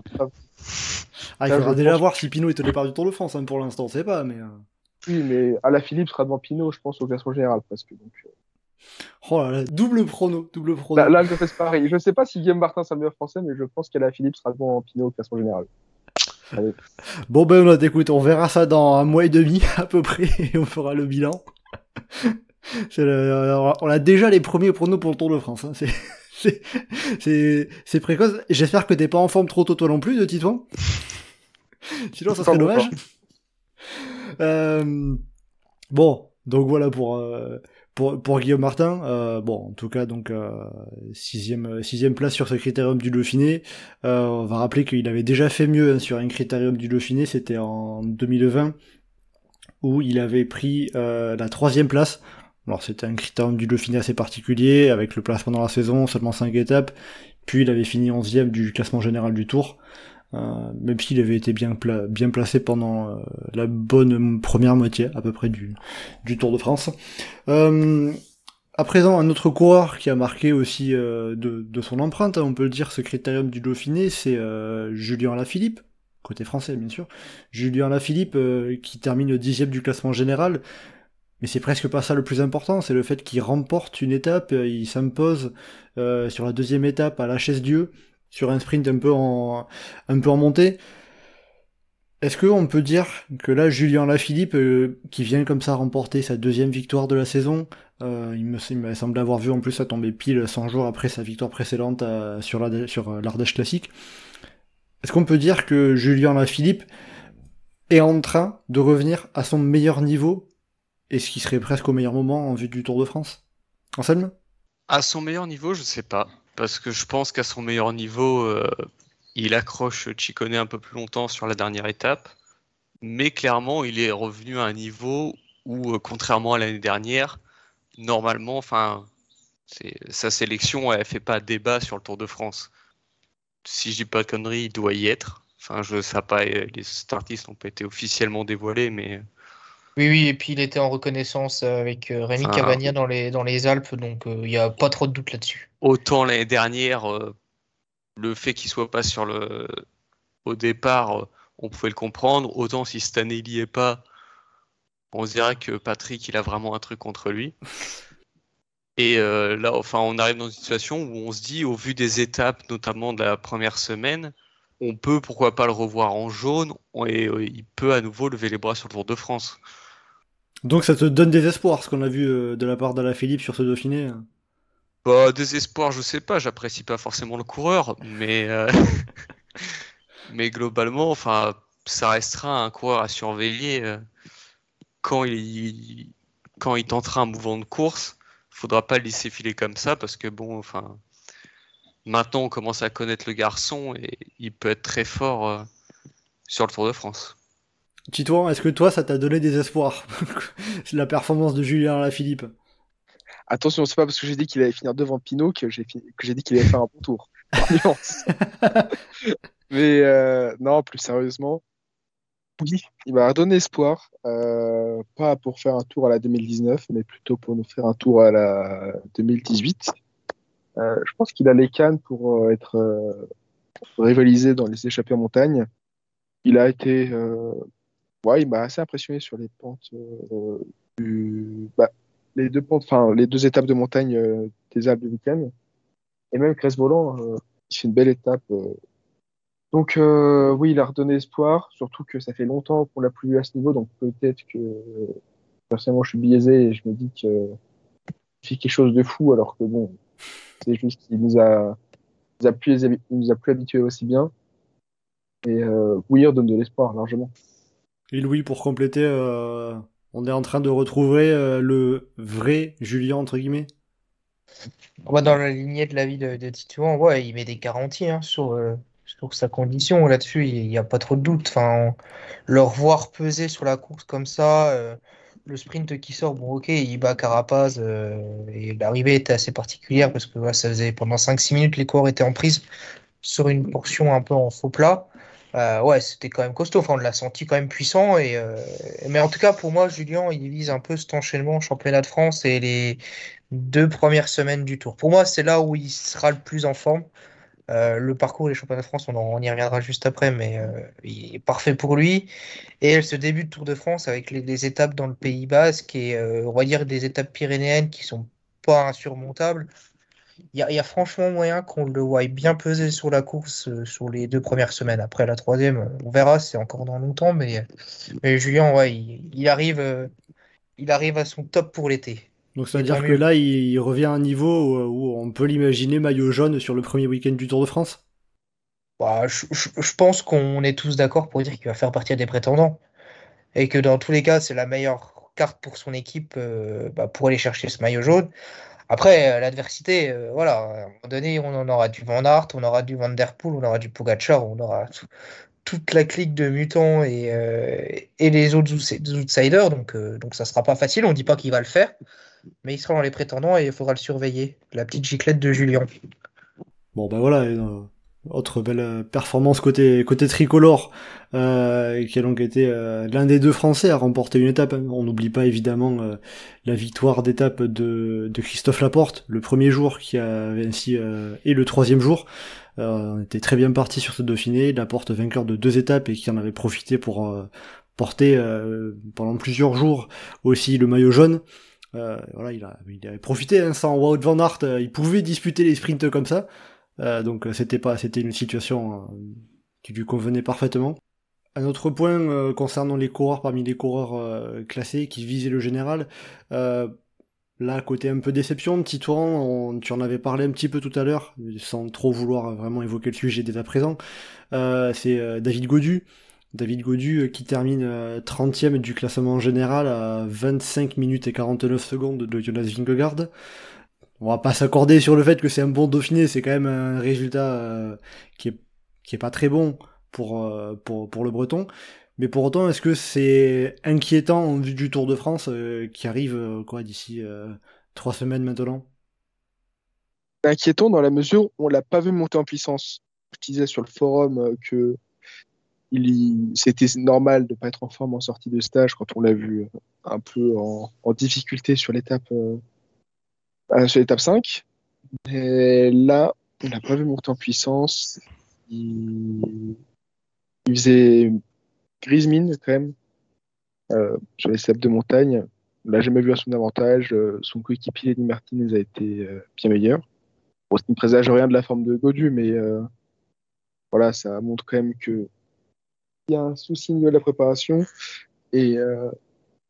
ah, il faudra déjà voir si Pinot est au départ du Tour de France, hein, pour l'instant, on sait pas, mais. Oui, mais à la Philippe sera devant Pinot, je pense, au classement général presque. Donc, Oh là là, double prono, double prono. Là, là je fais pareil. Je sais pas si Guillaume Martin sera le meilleur français, mais je pense qu'Ala Philippe sera bon en Pinot au classement général. Bon ben on écoute, on verra ça dans un mois et demi à peu près et on fera le bilan. on a déjà les premiers pronos pour le Tour de France. Hein. C'est précoce. J'espère que t'es pas en forme trop tôt toi non plus de Titouan. Sinon ça serait dommage. Euh, bon, donc voilà pour euh, pour, pour Guillaume Martin, euh, bon, en tout cas, donc euh, sixième, sixième place sur ce critérium du Dauphiné. Euh, on va rappeler qu'il avait déjà fait mieux hein, sur un critérium du Dauphiné, c'était en 2020, où il avait pris euh, la troisième place. Alors c'était un critérium du Dauphiné assez particulier, avec le placement dans la saison, seulement cinq étapes, puis il avait fini onzième du classement général du Tour. Euh, même s'il avait été bien, placé pendant euh, la bonne première moitié à peu près du, Tour de France. Euh, à présent, un autre coureur qui a marqué aussi de, son empreinte, on peut le dire, ce critérium du Dauphiné, c'est Julien Lafilippe, côté français bien sûr. Julien Lafilippe qui termine le dixième du classement général, mais c'est presque pas ça le plus important, c'est le fait qu'il remporte une étape, il s'impose sur la deuxième étape à la chaise Dieu, sur un sprint un peu en, un peu en montée. Est-ce qu'on peut dire que là, Julien Lafilippe, euh, qui vient comme ça remporter sa deuxième victoire de la saison, euh, il, me, semble avoir vu en plus ça tomber pile 100 jours après sa victoire précédente euh, sur l'Ardèche classique. Est-ce qu'on peut dire que Julien Lafilippe est en train de revenir à son meilleur niveau et ce qui serait presque au meilleur moment en vue du Tour de France? Anselme? À son meilleur niveau, je sais pas parce que je pense qu'à son meilleur niveau, euh, il accroche Chicone un peu plus longtemps sur la dernière étape, mais clairement, il est revenu à un niveau où, euh, contrairement à l'année dernière, normalement, enfin, sa sélection, elle fait pas débat sur le Tour de France. Si je dis pas de conneries, il doit y être. Enfin, je sais pas, les startistes n'ont pas été officiellement dévoilés, mais oui, oui, et puis il était en reconnaissance avec euh, Rémi Cavagna dans les, dans les Alpes, donc euh, il n'y a pas trop de doute là-dessus. Autant l'année dernière, euh, le fait qu'il soit pas sur le au départ, on pouvait le comprendre. Autant si cette est pas, on se dirait que Patrick il a vraiment un truc contre lui. Et là, enfin, on arrive dans une situation où on se dit, au vu des étapes, notamment de la première semaine, on peut pourquoi pas le revoir en jaune et euh, il peut à nouveau lever les bras sur le Tour de France. Donc ça te donne des espoirs, ce qu'on a vu euh, de la part d'Ala Philippe sur ce Dauphiné bah, Des espoirs, je sais pas, j'apprécie pas forcément le coureur, mais, euh, mais globalement, enfin, ça restera un coureur à surveiller quand il, quand il tentera un mouvement de course. Faudra pas le laisser filer comme ça parce que bon, enfin, Maintenant, on commence à connaître le garçon et il peut être très fort euh, sur le Tour de France. Titouan, est-ce que toi, ça t'a donné des espoirs La performance de Julien Lafilippe Attention, c'est pas parce que j'ai dit qu'il allait finir devant Pinot que j'ai dit qu'il allait faire un bon tour. Mais euh, non, plus sérieusement, oui, il m'a donné espoir. Euh, pas pour faire un tour à la 2019, mais plutôt pour nous faire un tour à la 2018. Euh, je pense qu'il a les cannes pour être rivalisé dans les échappées en montagne. Il a été, ouais, il m'a assez impressionné sur les pentes du, bah, les deux enfin les deux étapes de montagne des Alpes du week-end. Et même Crest Volant, il fait une belle étape. Donc oui, il a redonné espoir, surtout que ça fait longtemps qu'on l'a plus vu à ce niveau, donc peut-être que personnellement je suis biaisé et je me dis que fait quelque chose de fou alors que bon, c'est juste qu'il nous a, nous a, plus, nous a plus habitués aussi bien. Et euh, Weir donne de l'espoir largement. Et Louis, pour compléter, euh, on est en train de retrouver euh, le vrai Julien, entre guillemets Dans la lignée de la vie de, de Titouan, ouais, il met des garanties hein, sur, euh, sur sa condition. Là-dessus, il n'y a pas trop de doute. Enfin, le revoir peser sur la course comme ça, le sprint qui sort, bon, ok, il bat Carapaz euh, et l'arrivée était assez particulière parce que ça faisait pendant 5-6 minutes, les coureurs étaient en prise sur une portion un peu en faux plat. Euh, ouais, c'était quand même costaud. Enfin, on l'a senti quand même puissant. Et, euh, mais en tout cas, pour moi, Julien, il vise un peu cet enchaînement championnat de France et les deux premières semaines du tour. Pour moi, c'est là où il sera le plus en forme. Euh, le parcours des championnats de France, on, y reviendra juste après, mais il est parfait pour lui. Et ce début de Tour de France avec les, étapes dans le Pays Basque et on va dire des étapes pyrénéennes qui sont pas insurmontables. Il y, a franchement moyen qu'on le voie bien peser sur la course sur les deux premières semaines. Après la troisième, on verra, c'est encore dans longtemps, mais, mais Julien, ouais, il, arrive, il arrive à son top pour l'été. Donc ça veut dire que là, il, revient à un niveau où, on peut l'imaginer maillot jaune sur le premier week-end du Tour de France? Bah, je, pense qu'on est tous d'accord pour dire qu'il va faire partie des prétendants. Et que dans tous les cas, c'est la meilleure carte pour son équipe euh, bah, pour aller chercher ce maillot jaune. Après, euh, l'adversité, euh, voilà, à un moment donné, on en aura du Van Aert, on aura du Van Der Poel, on aura du Pogacar, on aura toute la clique de mutants et, et les autres outsiders. Donc, donc ça sera pas facile. On dit pas qu'il va le faire mais il sera dans les prétendants et il faudra le surveiller. La petite giclette de Julien. Bon ben voilà, autre belle euh, performance côté côté tricolore, euh, qui a donc été euh, l'un des deux Français à remporter une étape. On n'oublie pas évidemment la victoire d'étape de, de Christophe Laporte, le premier jour qui avait ainsi et le troisième jour. on était très bien parti sur ce Dauphiné, Laporte vainqueur de deux étapes et qui en avait profité pour porter pendant plusieurs jours aussi le maillot jaune. Euh, voilà, il, a, il avait profité, hein, sans Wout van Aert, euh, il pouvait disputer les sprints comme ça. Euh, donc c'était pas, c'était une situation qui lui convenait parfaitement. Un autre point concernant les coureurs parmi les coureurs classés qui visaient le général, là côté un peu déception, petit tour, tu en avais parlé un petit peu tout à l'heure, sans trop vouloir vraiment évoquer le sujet dès à présent. c'est David Godu David Godu euh, qui termine 30e euh, du classement général à 25 minutes et 49 secondes de Jonas Vingegaard. On va pas s'accorder sur le fait que c'est un bon Dauphiné, c'est quand même un résultat euh, qui, est, qui est pas très bon pour, pour, pour le Breton. Mais pour autant, est-ce que c'est inquiétant en vue du Tour de France qui arrive quoi d'ici trois semaines maintenant? Inquiétant dans la mesure où on l'a pas vu monter en puissance. Je disais sur le forum que c'était normal de ne pas être en forme en sortie de stage quand on l'a vu un peu en, difficulté sur l'étape euh, euh, sur l'étape 5. Et là, on n'a pas vu monter en puissance. Il, faisait grise mine quand même euh, sur les étapes de montagne. On l'a jamais vu à son avantage. son coéquipier Eddie Martinez a été bien meilleur. Bon, ça ne présage rien de la forme de Godu, mais voilà, ça montre quand même que il y a un souci de la préparation. Et euh,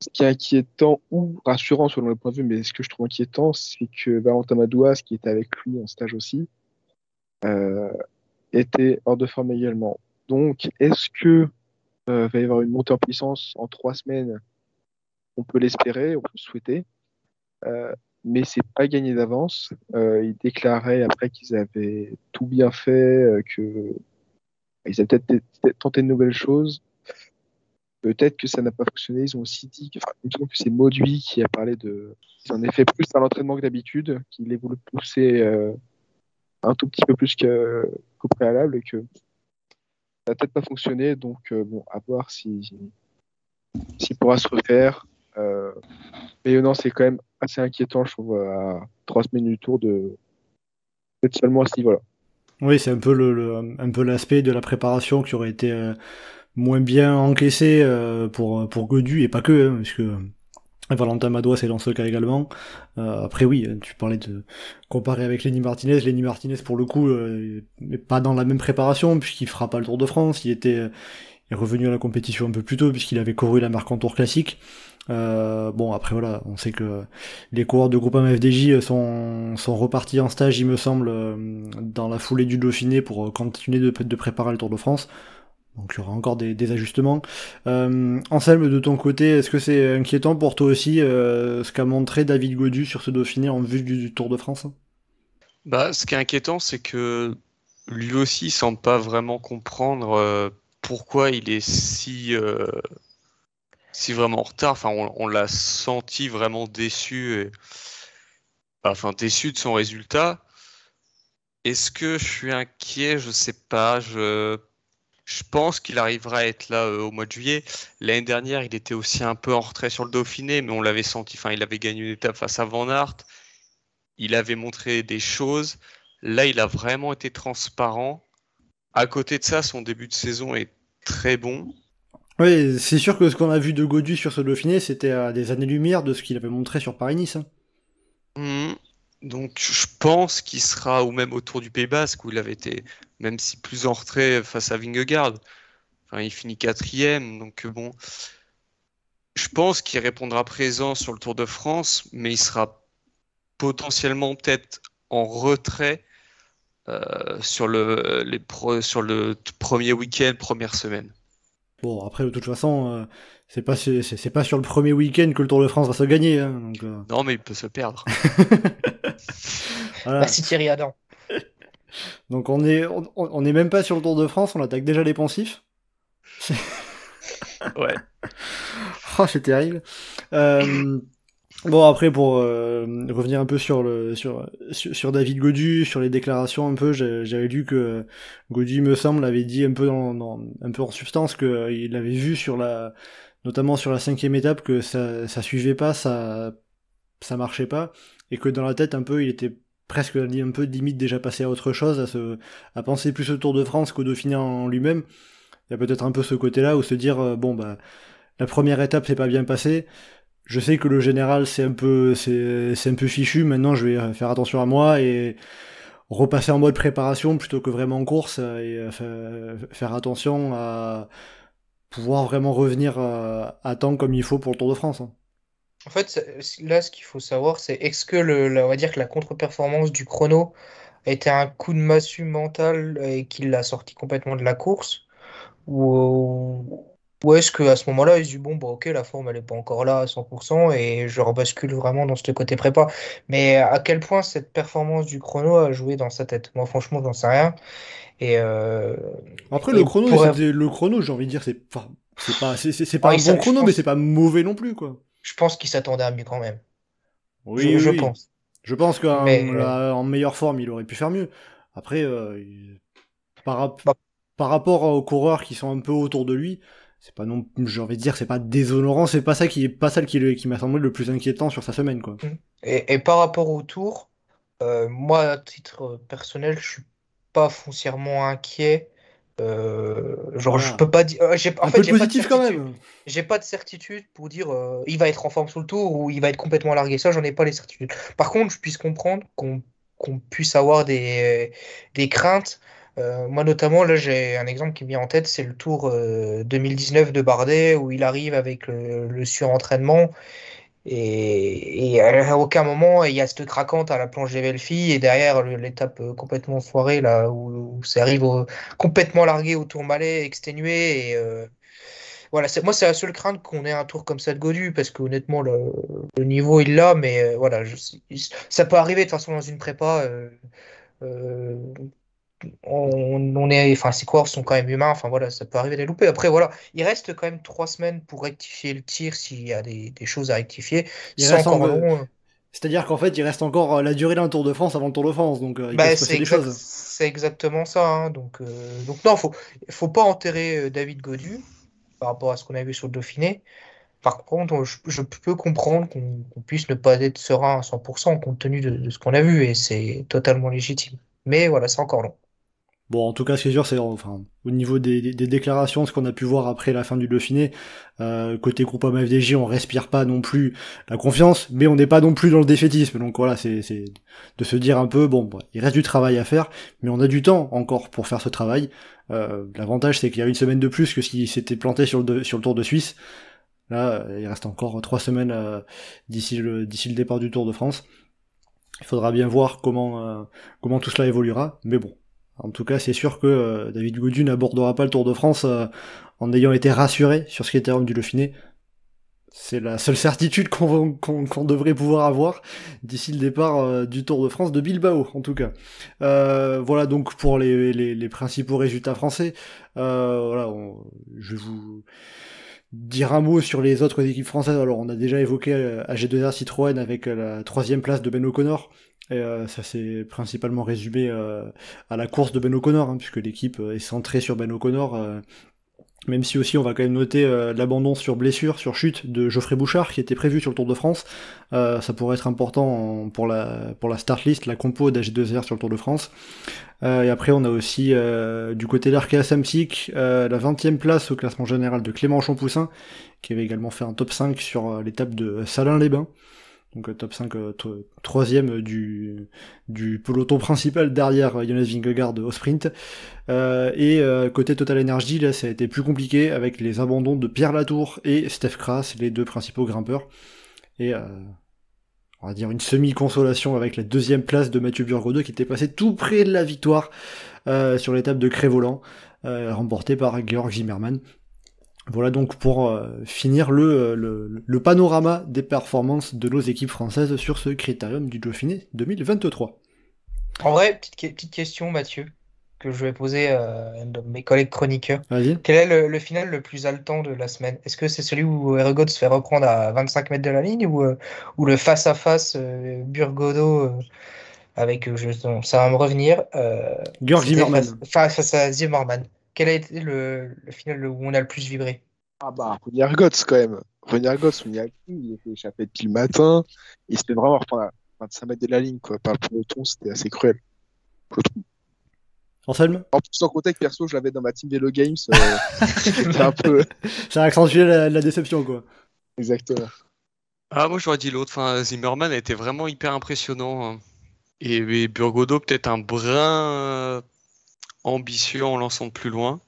ce qui est inquiétant ou rassurant selon le point de vue, mais ce que je trouve inquiétant, c'est que Valentin Madouas, qui était avec lui en stage aussi, euh, était hors de forme également. Donc, est-ce que euh, va y avoir une montée en puissance en trois semaines? On peut l'espérer, on peut le souhaiter, euh, mais c'est pas gagné d'avance. Euh, ils déclaraient après qu'ils avaient tout bien fait, euh, que ils avaient peut-être tenté de nouvelles choses. Peut-être que ça n'a pas fonctionné. Ils ont aussi dit que, enfin, c'est Mauduit qui a parlé de. Ils en fait plus à l'entraînement que d'habitude, qu'il ait voulu pousser euh, un tout petit peu plus qu'au préalable et que ça n'a peut-être pas fonctionné. Donc, euh, bon, à voir si s'il pourra se refaire. Euh, mais non, c'est quand même assez inquiétant, je trouve, à trois semaines du tour de d'être seulement à ce niveau-là. Oui, c'est un peu le, l'aspect de la préparation qui aurait été euh, moins bien encaissé euh, pour pour Godu et pas que, hein, puisque Valentin Madois c'est dans ce cas également. Euh, après oui, tu parlais de comparer avec Lenny Martinez. Lenny Martinez pour le coup euh, n'est pas dans la même préparation puisqu'il fera pas le Tour de France. Il était euh, est revenu à la compétition un peu plus tôt puisqu'il avait couru la marque en Tour classique. Euh, bon après voilà, on sait que les coureurs de groupe FDJ sont, sont repartis en stage, il me semble, euh, dans la foulée du Dauphiné pour euh, continuer de préparer le Tour de France. Donc il y aura encore des, ajustements. Euh, Anselme, de ton côté, est-ce que c'est inquiétant pour toi aussi euh, ce qu'a montré David Godu sur ce Dauphiné en vue du, Tour de France? Bah, ce qui est inquiétant, c'est que lui aussi il semble pas vraiment comprendre euh, pourquoi il est si, euh, si vraiment en retard. Enfin, on, on l'a senti vraiment déçu, et... enfin déçu de son résultat. Est-ce que je suis inquiet? Je sais pas. Je, je pense qu'il arrivera à être là euh, au mois de juillet. L'année dernière, il était aussi un peu en retrait sur le Dauphiné, mais on l'avait senti. Enfin, il avait gagné une étape face à Van Aert. Il avait montré des choses. Là, il a vraiment été transparent. À côté de ça, son début de saison est très bon. Oui, c'est sûr que ce qu'on a vu de Godu sur ce Dauphiné, c'était à des années-lumière de ce qu'il avait montré sur Paris-Nice. hein. Mhm. Donc, je pense qu'il sera, ou même autour du Pays Basque, où il avait été, même si plus en retrait face à Vingegaard. Enfin, il finit quatrième, donc euh, bon. Je pense qu'il répondra présent sur le Tour de France, mais il sera potentiellement peut-être en retrait euh, sur le, les pro- sur le t- premier week-end, première semaine. Bon, après, de toute façon, euh, c'est pas, c'est, c'est- c'est pas sur le premier week-end que le Tour de France va se gagner. Hein, donc, euh, Non, mais il peut se perdre. voilà. Merci Thierry Adam. Donc on est, on, on est même pas sur le Tour de France, on attaque déjà les poncifs. Ouais. Oh, c'est terrible. Euh, bon, après, pour euh, revenir un peu sur, le, sur, sur, David Godu, sur les déclarations un peu, j'avais lu que Godu, me semble, avait dit un peu, dans, dans- un peu en substance qu'il avait vu sur la, notamment sur la cinquième étape que ça, ça suivait pas, ça, ça marchait pas, et que dans la tête un peu, il était presque un peu limite déjà passé à autre chose, à, se, à penser plus au Tour de France qu'au Dauphiné en lui-même. Il y a peut-être un peu ce côté-là où se dire, euh, bon, bah, la première étape s'est pas bien passée. Je sais que le général c'est un peu c'est un peu fichu. Maintenant, je vais euh, faire attention à moi et repasser en mode préparation plutôt que vraiment en course et euh, fa- faire attention à pouvoir vraiment revenir à temps comme il faut pour le Tour de France. En fait, là, ce qu'il faut savoir, c'est est-ce que le, la- on va dire que la contre-performance du chrono a été un coup de massue mental et qu'il l'a sorti complètement de la course? Ou, ou est-ce qu'à ce moment-là, il se dit, bon, bah, ok, la forme, elle n'est pas encore là à 100% et je rebascule vraiment dans ce côté prépa. Mais à quel point cette performance du chrono a joué dans sa tête? Moi, franchement, j'en sais rien. Et, euh, Après et le chrono, pour- c'était- le chrono, j'ai envie de dire, c'est pas c'est pas c'est c'est- c'est pas Ah, un il bon je chrono, pense- mais c'est pas mauvais non plus quoi. Je pense qu'il s'attendait à mieux quand même. Oui, je, je oui. pense. Je pense qu'en euh, en meilleure forme, il aurait pu faire mieux. Après, euh, il- par, rap- Bah. par rapport aux coureurs qui sont un peu autour de lui, c'est pas non, j'ai envie de dire, c'est pas déshonorant, c'est pas ça qui est pas ça qui, qui m'a semblé le plus inquiétant sur sa semaine, quoi. Et, et par rapport au tour, euh, moi, à titre euh, personnel, je suis pas foncièrement inquiet. Euh, genre, Voilà. je peux pas dire. euh, j'ai- en un fait, peu j'ai pas de positif quand certitude. même. J'ai pas de certitude pour dire euh, il va être en forme sur le tour ou il va être complètement largué. Ça, j'en ai pas les certitudes. Par contre, je puisse comprendre qu'on qu'on puisse avoir des, des craintes moi, notamment, là, j'ai un exemple qui me vient en tête, c'est le Tour 2019 de Bardet, où il arrive avec le, surentraînement. Et, à aucun moment, il y a cette craquante à la planche des belles. Et derrière, l'étape complètement foirée, là, où, ça arrive complètement largué au Tour Malais, exténué. Et, voilà, moi, c'est la seule crainte qu'on ait un tour comme ça de Godu, parce que honnêtement, le, niveau, il l'a, mais euh, voilà, ça peut arriver de toute façon dans une prépa. Euh, euh, on, est, enfin, ces coureurs sont quand même humains, enfin voilà, ça peut arriver des loupés. Après, voilà, il reste quand même trois semaines pour rectifier le tir s'il y a des, choses à rectifier. C'est-à-dire qu'en fait, il reste encore la durée d'un Tour de France avant le Tour de France, donc il bah, C'est exactement ça. Hein, donc, donc non, faut, faut pas enterrer David Godu par rapport à ce qu'on a vu sur le Dauphiné. Par contre, je, peux comprendre qu'on puisse ne pas être serein à 100% compte tenu de, ce qu'on a vu et c'est totalement légitime. Mais voilà, c'est encore long. Bon, en tout cas, ce qui est sûr, c'est enfin, au niveau des, déclarations, ce qu'on a pu voir après la fin du Dauphiné, euh, côté groupe FDJ, on respire pas non plus la confiance, mais on n'est pas non plus dans le défaitisme. Donc voilà, c'est de se dire un peu, bon, il reste du travail à faire, mais on a du temps encore pour faire ce travail. Euh, l'avantage, c'est qu'il y a une semaine de plus que s'il s'était planté sur le, sur le Tour de Suisse. Là, il reste encore trois semaines euh, d'ici le, le départ du Tour de France. Il faudra bien voir comment, euh, comment tout cela évoluera. Mais bon, en tout cas, c'est sûr que David Gaudu n'abordera pas le Tour de France en ayant été rassuré sur ce qui était homme du Dauphiné. C'est la seule certitude qu'on devrait pouvoir avoir d'ici le départ euh, du Tour de France de Bilbao, en tout cas. Euh, voilà donc pour les, principaux résultats français. Euh, voilà, je vais vous dire un mot sur les autres équipes françaises. Alors on a déjà évoqué AG2R Citroën avec la troisième place de Ben O'Connor. Et ça s'est principalement résumé à la course de Ben O'Connor, hein, puisque l'équipe est centrée sur Ben O'Connor. Même si aussi on va quand même noter euh, l'abandon sur blessure, sur chute de Geoffrey Bouchard qui était prévu sur le Tour de France. Euh, ça pourrait être important pour la, pour la start list, la compo d'AG2R sur le Tour de France. Euh, et après on a aussi du côté d'Arkea Samsic la 20e place au classement général de Clément Champoussin qui avait également fait un top 5 sur l'étape de Salins-les-Bains donc euh, top 5, euh, troisième du, du peloton principal derrière Jonas Vingegaard au sprint. Euh, et côté Total Energy, là ça a été plus compliqué avec les abandons de Pierre Latour et Steph Kras, les deux principaux grimpeurs. Et on va dire une semi-consolation avec la deuxième place de Mathieu Burgodeau qui était passé tout près de la victoire sur l'étape de Crévolant, remportée par Georg Zimmermann. Voilà donc pour euh, finir euh, le, le, panorama des performances de nos équipes françaises sur ce critérium du Dauphiné 2023. En vrai, petite, petite question Mathieu, que je vais poser à un de mes collègues chroniqueurs. Quel est le, final le plus haletant de la semaine? Est-ce que c'est celui où Ergot se fait reprendre à 25 mètres de la ligne ou, euh, ou le face-à-face Burgodo avec, ça va me revenir. Georg Zimmermann. Face, face à Zimmermann. Quel a été le, final où on a le plus vibré? Ah bah, René Gots quand même. René Gots, il était échappé depuis le matin. Il se fait vraiment reprendre à 25 mètres de la ligne, quoi. Par le peloton, c'était assez cruel. Je trouve. Anselme? En plus, sans compter que perso, je l'avais dans ma team Velo Games. Euh, un peu. Ça a accentué la, déception, quoi. Exactement. Ah, moi j'aurais dit l'autre. Enfin, Zimmerman a été vraiment hyper impressionnant. Hein. Et, et Burgodo, peut-être un brin ambitieux en lançant de plus loin.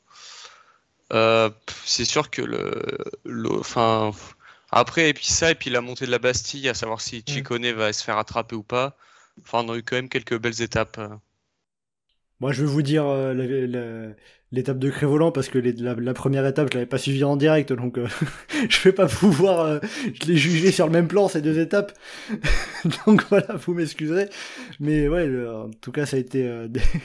Euh, c'est sûr que le, enfin, après et puis ça et puis la montée de la Bastille, à savoir si mm. Chicone va se faire attraper ou pas. Enfin, on a eu quand même quelques belles étapes. Moi, je vais vous dire euh, l'étape de Crévolant parce que la, première étape, je l'avais pas suivie en direct, donc euh, je vais pas pouvoir euh, les juger sur le même plan ces deux étapes. donc voilà, vous m'excuserez. Mais ouais, en tout cas, ça a été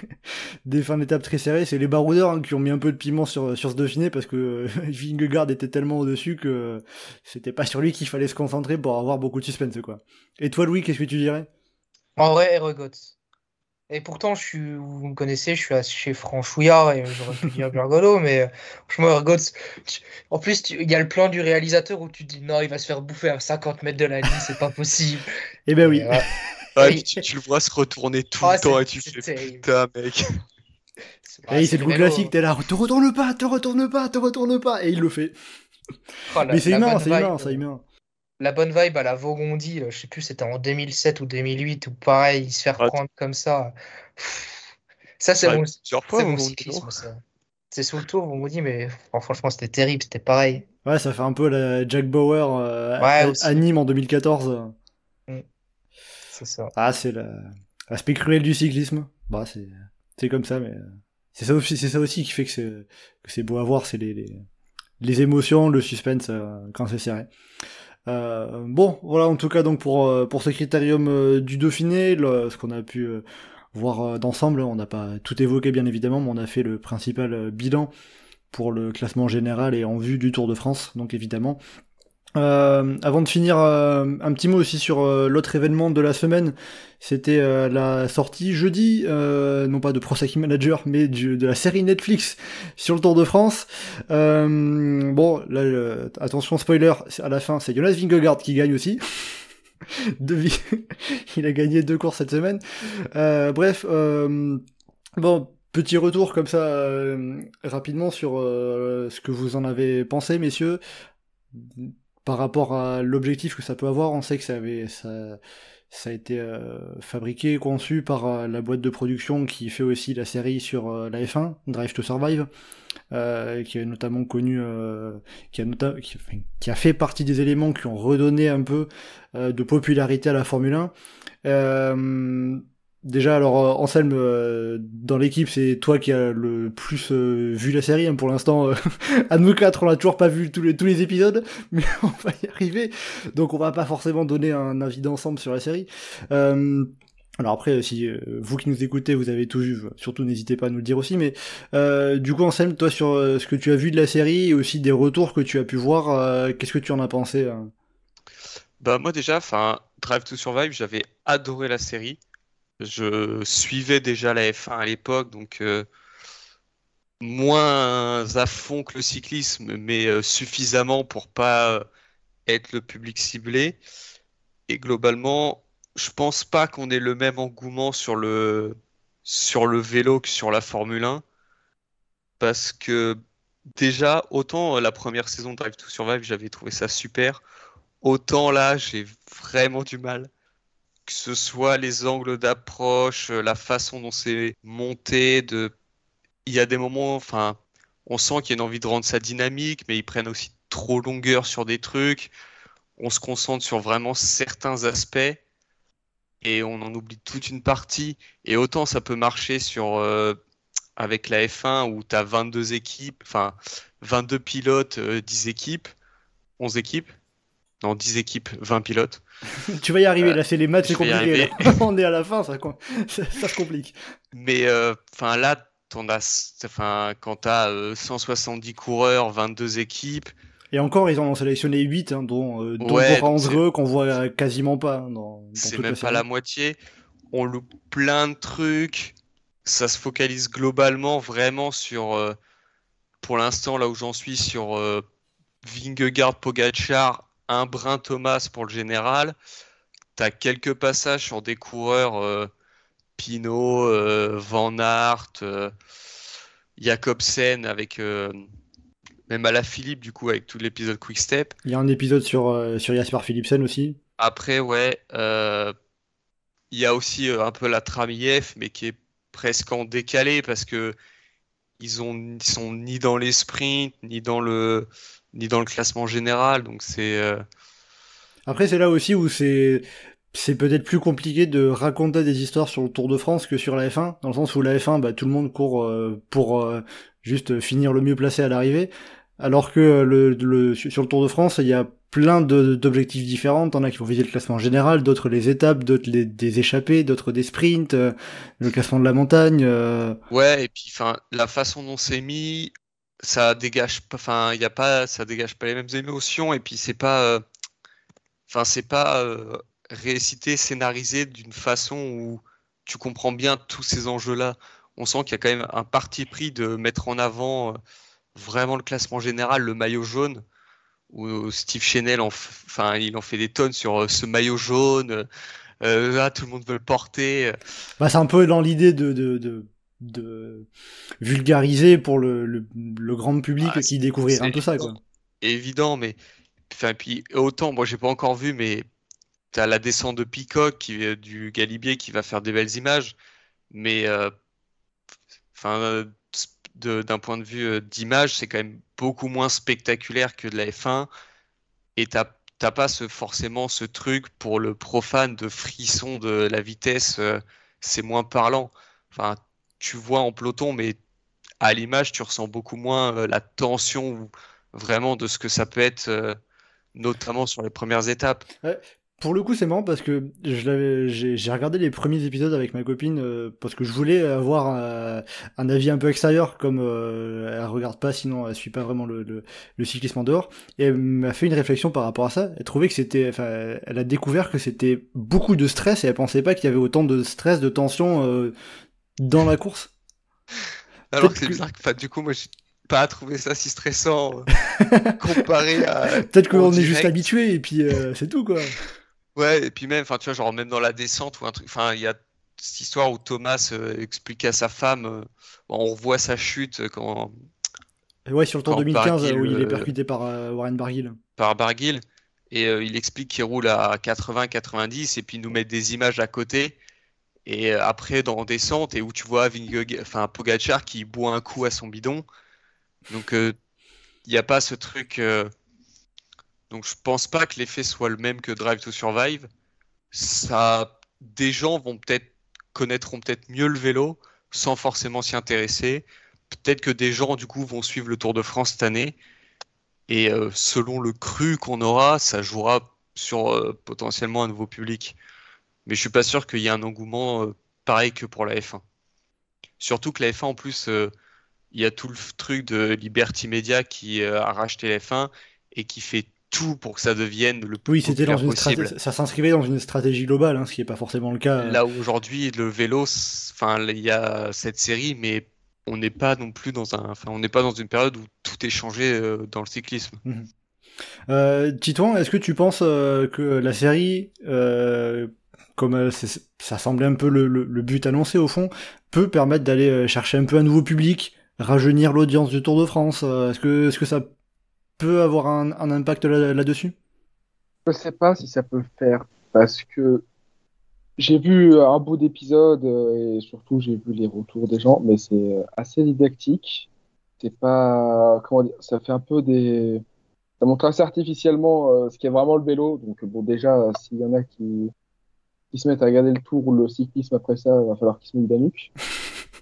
des, fins d'étape très serrées. C'est les baroudeurs hein, qui ont mis un peu de piment sur, sur ce Dauphiné parce que Vingegaard était tellement au-dessus que c'était pas sur lui qu'il fallait se concentrer pour avoir beaucoup de suspense, quoi. Et toi, Louis, qu'est-ce que tu dirais? En vrai, Eregots. Et pourtant, je suis, vous me connaissez, je suis chez Franchouillard et j'aurais pu dire Burgodo, mais franchement, Ergots, en plus, il y a le plan du réalisateur où tu dis non, il va se faire bouffer à 50 mètres de la ligne, c'est pas possible. Eh ben oui. tu, le vois se retourner tout le ah, temps et tu fais putain, mec. C'est c'est le coup classique, t'es là, te retourne pas, te retourne pas, te retourne pas, et il le fait. Oh, mais c'est humain, c'est humain, c'est humain la bonne vibe à la Vaugondi, je sais plus, c'était en 2007 ou 2008, ou pareil, il se fait reprendre comme ça. Ça, c'est Ouais, mon, mon cyclisme. C'est sous le tour, vous me dites, mais franchement, c'était terrible, c'était pareil. Ouais, ça fait un peu la Jack Bauer euh, Ouais, à, Nîmes en 2014. C'est ça. Ah, c'est la- l'aspect cruel du cyclisme. Bah, c'est c'est comme ça, mais euh, c'est ça aussi, c'est ça aussi qui fait que c'est que c'est beau à voir, c'est les, les les émotions, le suspense euh, quand c'est serré. Euh, bon, voilà en tout cas donc pour euh, pour ce critérium euh, du Dauphiné, ce qu'on a pu voir d'ensemble, on n'a pas tout évoqué bien évidemment, mais on a fait le principal bilan pour le classement général et en vue du Tour de France, donc évidemment. Euh, avant de finir, euh, un petit mot aussi sur euh, l'autre événement de la semaine. C'était euh, la sortie jeudi, euh, non pas de Pro Cycling Manager, mais du- de la série Netflix sur le Tour de France. Euh, bon, là, attention spoiler, à la fin, c'est Jonas Vingegaard qui gagne aussi. Il a gagné deux courses cette semaine. Bref, bon, petit retour comme ça euh, rapidement sur euh, ce que vous en avez pensé, messieurs par rapport à l'objectif que ça peut avoir, on sait que ça avait ça, a été euh, fabriqué, conçu par euh, la boîte de production qui fait aussi la série sur euh, la F1, Drive to Survive, qui est notamment connu, qui, a qui, a fait partie des éléments qui ont redonné un peu de popularité à la Formule 1. Déjà, alors euh, Anselme, euh, dans l'équipe, c'est toi qui as le plus euh, vu la série. hein, pour l'instant, à nous quatre, on n'a toujours pas vu tous les, épisodes, mais on va y arriver. Donc on va pas forcément donner un avis d'ensemble sur la série. Alors après, si vous qui nous écoutez, vous avez tout vu, surtout n'hésitez pas à nous le dire aussi. Mais du coup, Anselme, toi sur ce que tu as vu de la série et aussi des retours que tu as pu voir, qu'est-ce que tu en as pensé hein? Bah moi déjà, enfin Drive to Survive, j'avais adoré la série. Je suivais déjà la F1 à l'époque, donc euh, moins à fond que le cyclisme, mais euh, suffisamment pour pas euh, être le public ciblé. Et globalement, je pense pas qu'on ait le même engouement sur le sur le vélo que sur la Formule 1, parce que déjà autant la première saison de Drive to Survive, j'avais trouvé ça super. Autant là, j'ai vraiment du mal. Que ce soit les angles d'approche, euh, la façon dont c'est monté, de... il y a des moments, enfin, on sent qu'il y a une envie de rendre ça dynamique, mais ils prennent aussi trop longueur sur des trucs. On se concentre sur vraiment certains aspects et on en oublie toute une partie. Et autant ça peut marcher sur euh, avec la F1 où tu as 22 équipes, enfin 22 pilotes, euh, 10 équipes, 11 équipes. Non, 10 équipes, 20 pilotes. Tu vas y arriver, Euh, là c'est les maths, c'est compliqué. on est à la fin, ça, com- ça, ça se complique. Mais euh, enfin là, t'en as, quand tu as 170 coureurs, 22 équipes, Et encore, ils en ont sélectionné 8, hein, dont, euh, dont Ouais, qu'on voit quasiment pas hein, dans, dans c'est même pas la moitié. On loupe plein de trucs. Ça se focalise globalement vraiment sur, euh, pour l'instant, là où j'en suis, sur euh, Vingegaard, Pogacar, un brin Thomas pour le général. T'as quelques passages sur des coureurs euh, Pinot, euh, Van Aert, euh, Jacobsen avec même à la Philippe du coup avec tout l'épisode Quick Step. Il y a un épisode sur, euh, sur Jasper Philipsen aussi. Après, ouais, euh, il y a aussi euh, un peu la trame IF, mais qui est presque en décalé parce que ils ont, ils sont ni dans les sprints, ni dans le, ni dans le classement général. Donc c'est, euh, Après, c'est là aussi où c'est c'est peut-être plus compliqué de raconter des histoires sur le Tour de France que sur la F1, dans le sens où la F1, bah, tout le monde court euh, pour euh, juste finir le mieux placé à l'arrivée, alors que le, le- sur le Tour de France, il y a plein d'objectifs différents. T'en as qui vont viser le classement général, d'autres les étapes, d'autres les- des échappées, d'autres des sprints, euh, le classement de la montagne. euh, ouais. Et puis, enfin, la façon dont c'est mis, ça dégage pas, enfin, il y a pas, ça dégage pas les mêmes émotions. Et puis, c'est pas, euh, enfin, c'est pas euh, récité, scénarisé d'une façon où tu comprends bien tous ces enjeux-là. On sent qu'il y a quand même un parti pris de mettre en avant euh, vraiment le classement général, le maillot jaune, où Steve Chenel, enfin, il en fait des tonnes sur euh, ce maillot jaune. euh, là, tout le monde veut le porter. Bah, c'est un peu dans l'idée de, de, de, de vulgariser pour le, le, le grand public Ah, qui découvrirait c'est un peu ça, quoi. évident, mais enfin, puis autant, moi j'ai pas encore vu, mais t'as la descente de Peacock qui, du Galibier qui va faire des belles images, mais euh, enfin, d'un point de vue d'image, c'est quand même beaucoup moins spectaculaire que de la F1. Et t'as pas ce, forcément ce truc pour le profane de frisson de la vitesse, c'est moins parlant. Enfin, tu vois en peloton, mais à l'image, tu ressens beaucoup moins la tension vraiment de ce que ça peut être, notamment sur les premières étapes. Pour le coup, c'est marrant parce que j'ai regardé les premiers épisodes avec ma copine euh, parce que je voulais avoir euh, un, avis un peu extérieur, comme euh, elle regarde pas, sinon elle suit pas vraiment le, cyclisme en dehors. Et elle m'a fait une réflexion par rapport à ça. Elle trouvait que c'était, enfin, elle a découvert que c'était beaucoup de stress et elle pensait pas qu'il y avait autant de stress, de tension dans la course. Alors c'est bizarre. Enfin, du coup, moi, j'ai pas trouvé ça si stressant comparé à. Peut-être qu'on est juste habitué et puis c'est tout quoi. Ouais, et puis même, enfin, tu vois, genre même dans la descente ou un truc, enfin, il y a cette histoire où Thomas euh, explique à sa femme, euh, on voit sa chute quand. Ouais, sur le Tour 2015 où il est euh, percuté par Warren Barguil. Par Barguil, et il explique qu'il roule à 80-90 et puis il nous met des images à côté. Et après, dans descente, et où tu vois enfin, Pogachar qui boit un coup à son bidon. Donc, il n'y a pas ce truc. Donc je pense pas que l'effet soit le même que Drive to Survive. Ça, des gens vont peut-être connaîtront peut-être mieux le vélo sans forcément s'y intéresser. Peut-être que des gens du coup vont suivre le Tour de France cette année et euh, selon le cru qu'on aura, ça jouera sur euh, potentiellement un nouveau public. Mais je suis pas sûr qu'il y ait un engouement euh, pareil que pour la F1. Surtout que la F1 en plus, il y a tout le truc de Liberty Media qui a racheté la F1 et qui fait tout pour que ça devienne le plus oui, c'était dans une possible. Ça s'inscrivait dans une stratégie globale, hein, ce qui n'est pas forcément le cas. Là aujourd'hui, le vélo, enfin, il y a cette série, mais on n'est pas non plus dans un, enfin, on n'est pas dans une période où tout est changé euh, dans le cyclisme. Mhm. Euh, Titouan, est-ce que tu penses euh, que la série, comme ça semblait un peu le, but annoncé au fond, peut permettre d'aller chercher un peu un nouveau public, rajeunir l'audience du Tour de France Est-ce que, est-ce que ça peut avoir un, impact là-dessus? Je sais pas si ça peut le faire parce que j'ai vu un bout d'épisode euh, et surtout j'ai vu les retours des gens, mais c'est euh, assez didactique. C'est pas comment ça fait un peu des, ça montre assez artificiellement euh, ce qui est vraiment le vélo. Donc bon déjà s'il y en a qui qui se mettent à regarder le tour ou le cyclisme après ça, il va falloir qu'ils se mettent la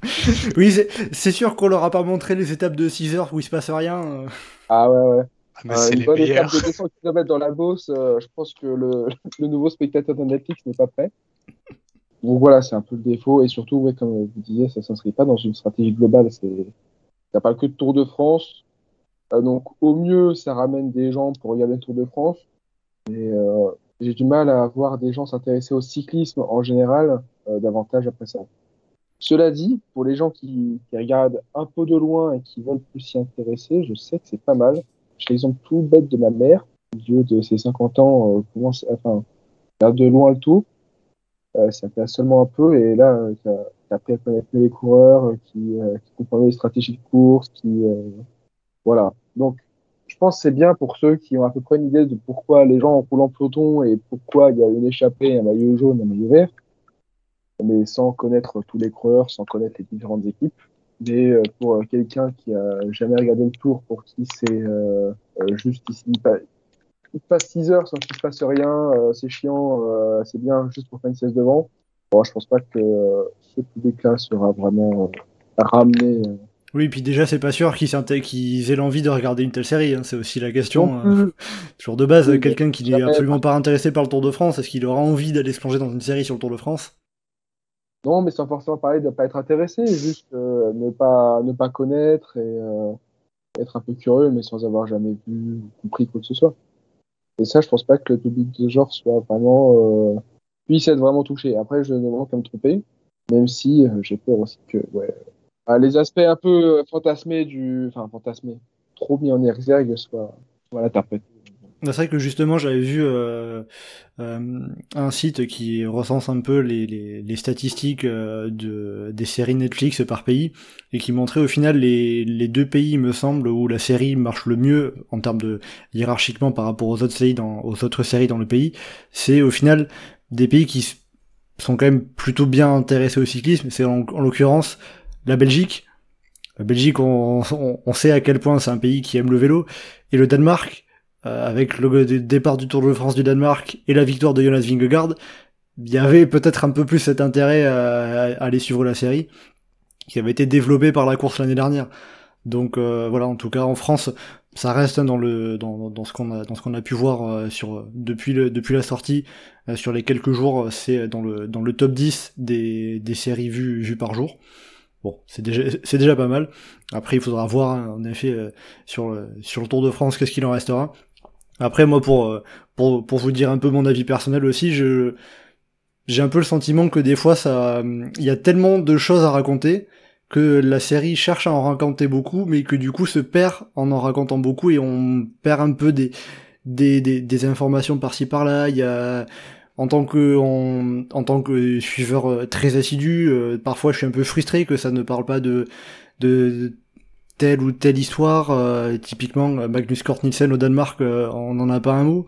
oui, c'est sûr qu'on leur a pas montré les étapes de 6 heures où il se passe rien. Euh. Ah ouais, ouais. Ah, euh, une bonne étape de 200 km dans la Beauce, euh, je pense que le, le, nouveau spectateur de Netflix n'est pas prêt. Donc voilà, c'est un peu le défaut. Et surtout, ouais, comme vous disiez, ça s'inscrit pas dans une stratégie globale. C'est, a pas que le Tour de France. donc au mieux, ça ramène des gens pour regarder le Tour de France. Mais j'ai du mal à voir des gens s'intéresser au cyclisme en général davantage après ça. Cela dit, pour les gens qui, regardent un peu de loin et qui veulent plus s'y intéresser, je sais que c'est pas mal. J'ai l'exemple tout bête de ma mère, vieux de ses 50 ans, euh, commence, enfin, regarde de loin le tout. Euh, ça fait seulement un peu et là, euh, t'as appris à connaître les coureurs, euh, qui, euh, qui comprennent les stratégies de course, qui, voilà. Donc, je pense que c'est bien pour ceux qui ont à peu près une idée de pourquoi les gens roulent en peloton et pourquoi il y a une échappée, un maillot jaune, un maillot vert mais sans connaître tous les coureurs, sans connaître les différentes équipes. Mais euh, pour euh, quelqu'un qui a jamais regardé le tour, pour qui c'est euh, juste ici, il passe 6 heures sans qu'il se passe rien, c'est chiant, c'est bien juste pour faire une sieste devant. Bon, je pense pas que ce public-là sera vraiment ramené. Oui, puis déjà, c'est pas sûr qu'ils aient l'envie de regarder une telle série. Hein. C'est aussi la question. toujours de base, quelqu'un qui n'est absolument pas intéressé par le Tour de France, est-ce qu'il aura envie d'aller se plonger dans une série sur le Tour de France? Non, mais sans forcément parler de ne pas être intéressé, juste euh, ne, pas, ne pas connaître et euh, être un peu curieux, mais sans avoir jamais vu ou compris quoi que ce soit. Et ça, je pense pas que le public de genre soit vraiment. Euh, puisse être vraiment touché. Après, je ne demande qu'à me tromper, même si euh, j'ai peur aussi que. Ouais, les aspects un peu fantasmés du. Enfin, fantasmés, trop mis en exergue soient, soient interprétés. C'est vrai que justement j'avais vu euh, euh, un site qui recense un peu les, les, les statistiques euh, de, des séries Netflix par pays et qui montrait au final les, les deux pays me semble où la série marche le mieux en termes de hiérarchiquement par rapport aux autres séries dans, aux autres séries dans le pays, c'est au final des pays qui sont quand même plutôt bien intéressés au cyclisme. C'est en l'occurrence la Belgique, La Belgique, on, sait à quel point c'est un pays qui aime le vélo. Et le Danemark, euh, avec le départ du Tour de France du Danemark et la victoire de Jonas Vingegaard, il y avait peut-être un peu plus cet intérêt à, aller suivre la série, qui avait été développé par la course l'année dernière. Donc euh, voilà, en tout cas en France, ça reste dans ce qu'on a pu voir euh, depuis la sortie sur les quelques jours, c'est dans le top 10 des, séries vues par jour. Bon, c'est déjà c'est déjà pas mal. Après, il faudra voir hein, en effet sur le, sur le Tour de France qu'est-ce qu'il en restera. Après, moi pour pour pour vous dire un peu mon avis personnel aussi, je j'ai un peu le sentiment que des fois ça il y a tellement de choses à raconter que la série cherche à en raconter beaucoup, mais que du coup se perd en en racontant beaucoup et on perd un peu des, des, des, informations par-ci par-là. Il y a, en tant que, en, en tant que suiveur euh, très assidu, euh, parfois je suis un peu frustré que ça ne parle pas de, de telle ou telle histoire. Euh, typiquement, Magnus Kort Nielsen au Danemark, on n'en a pas un mot.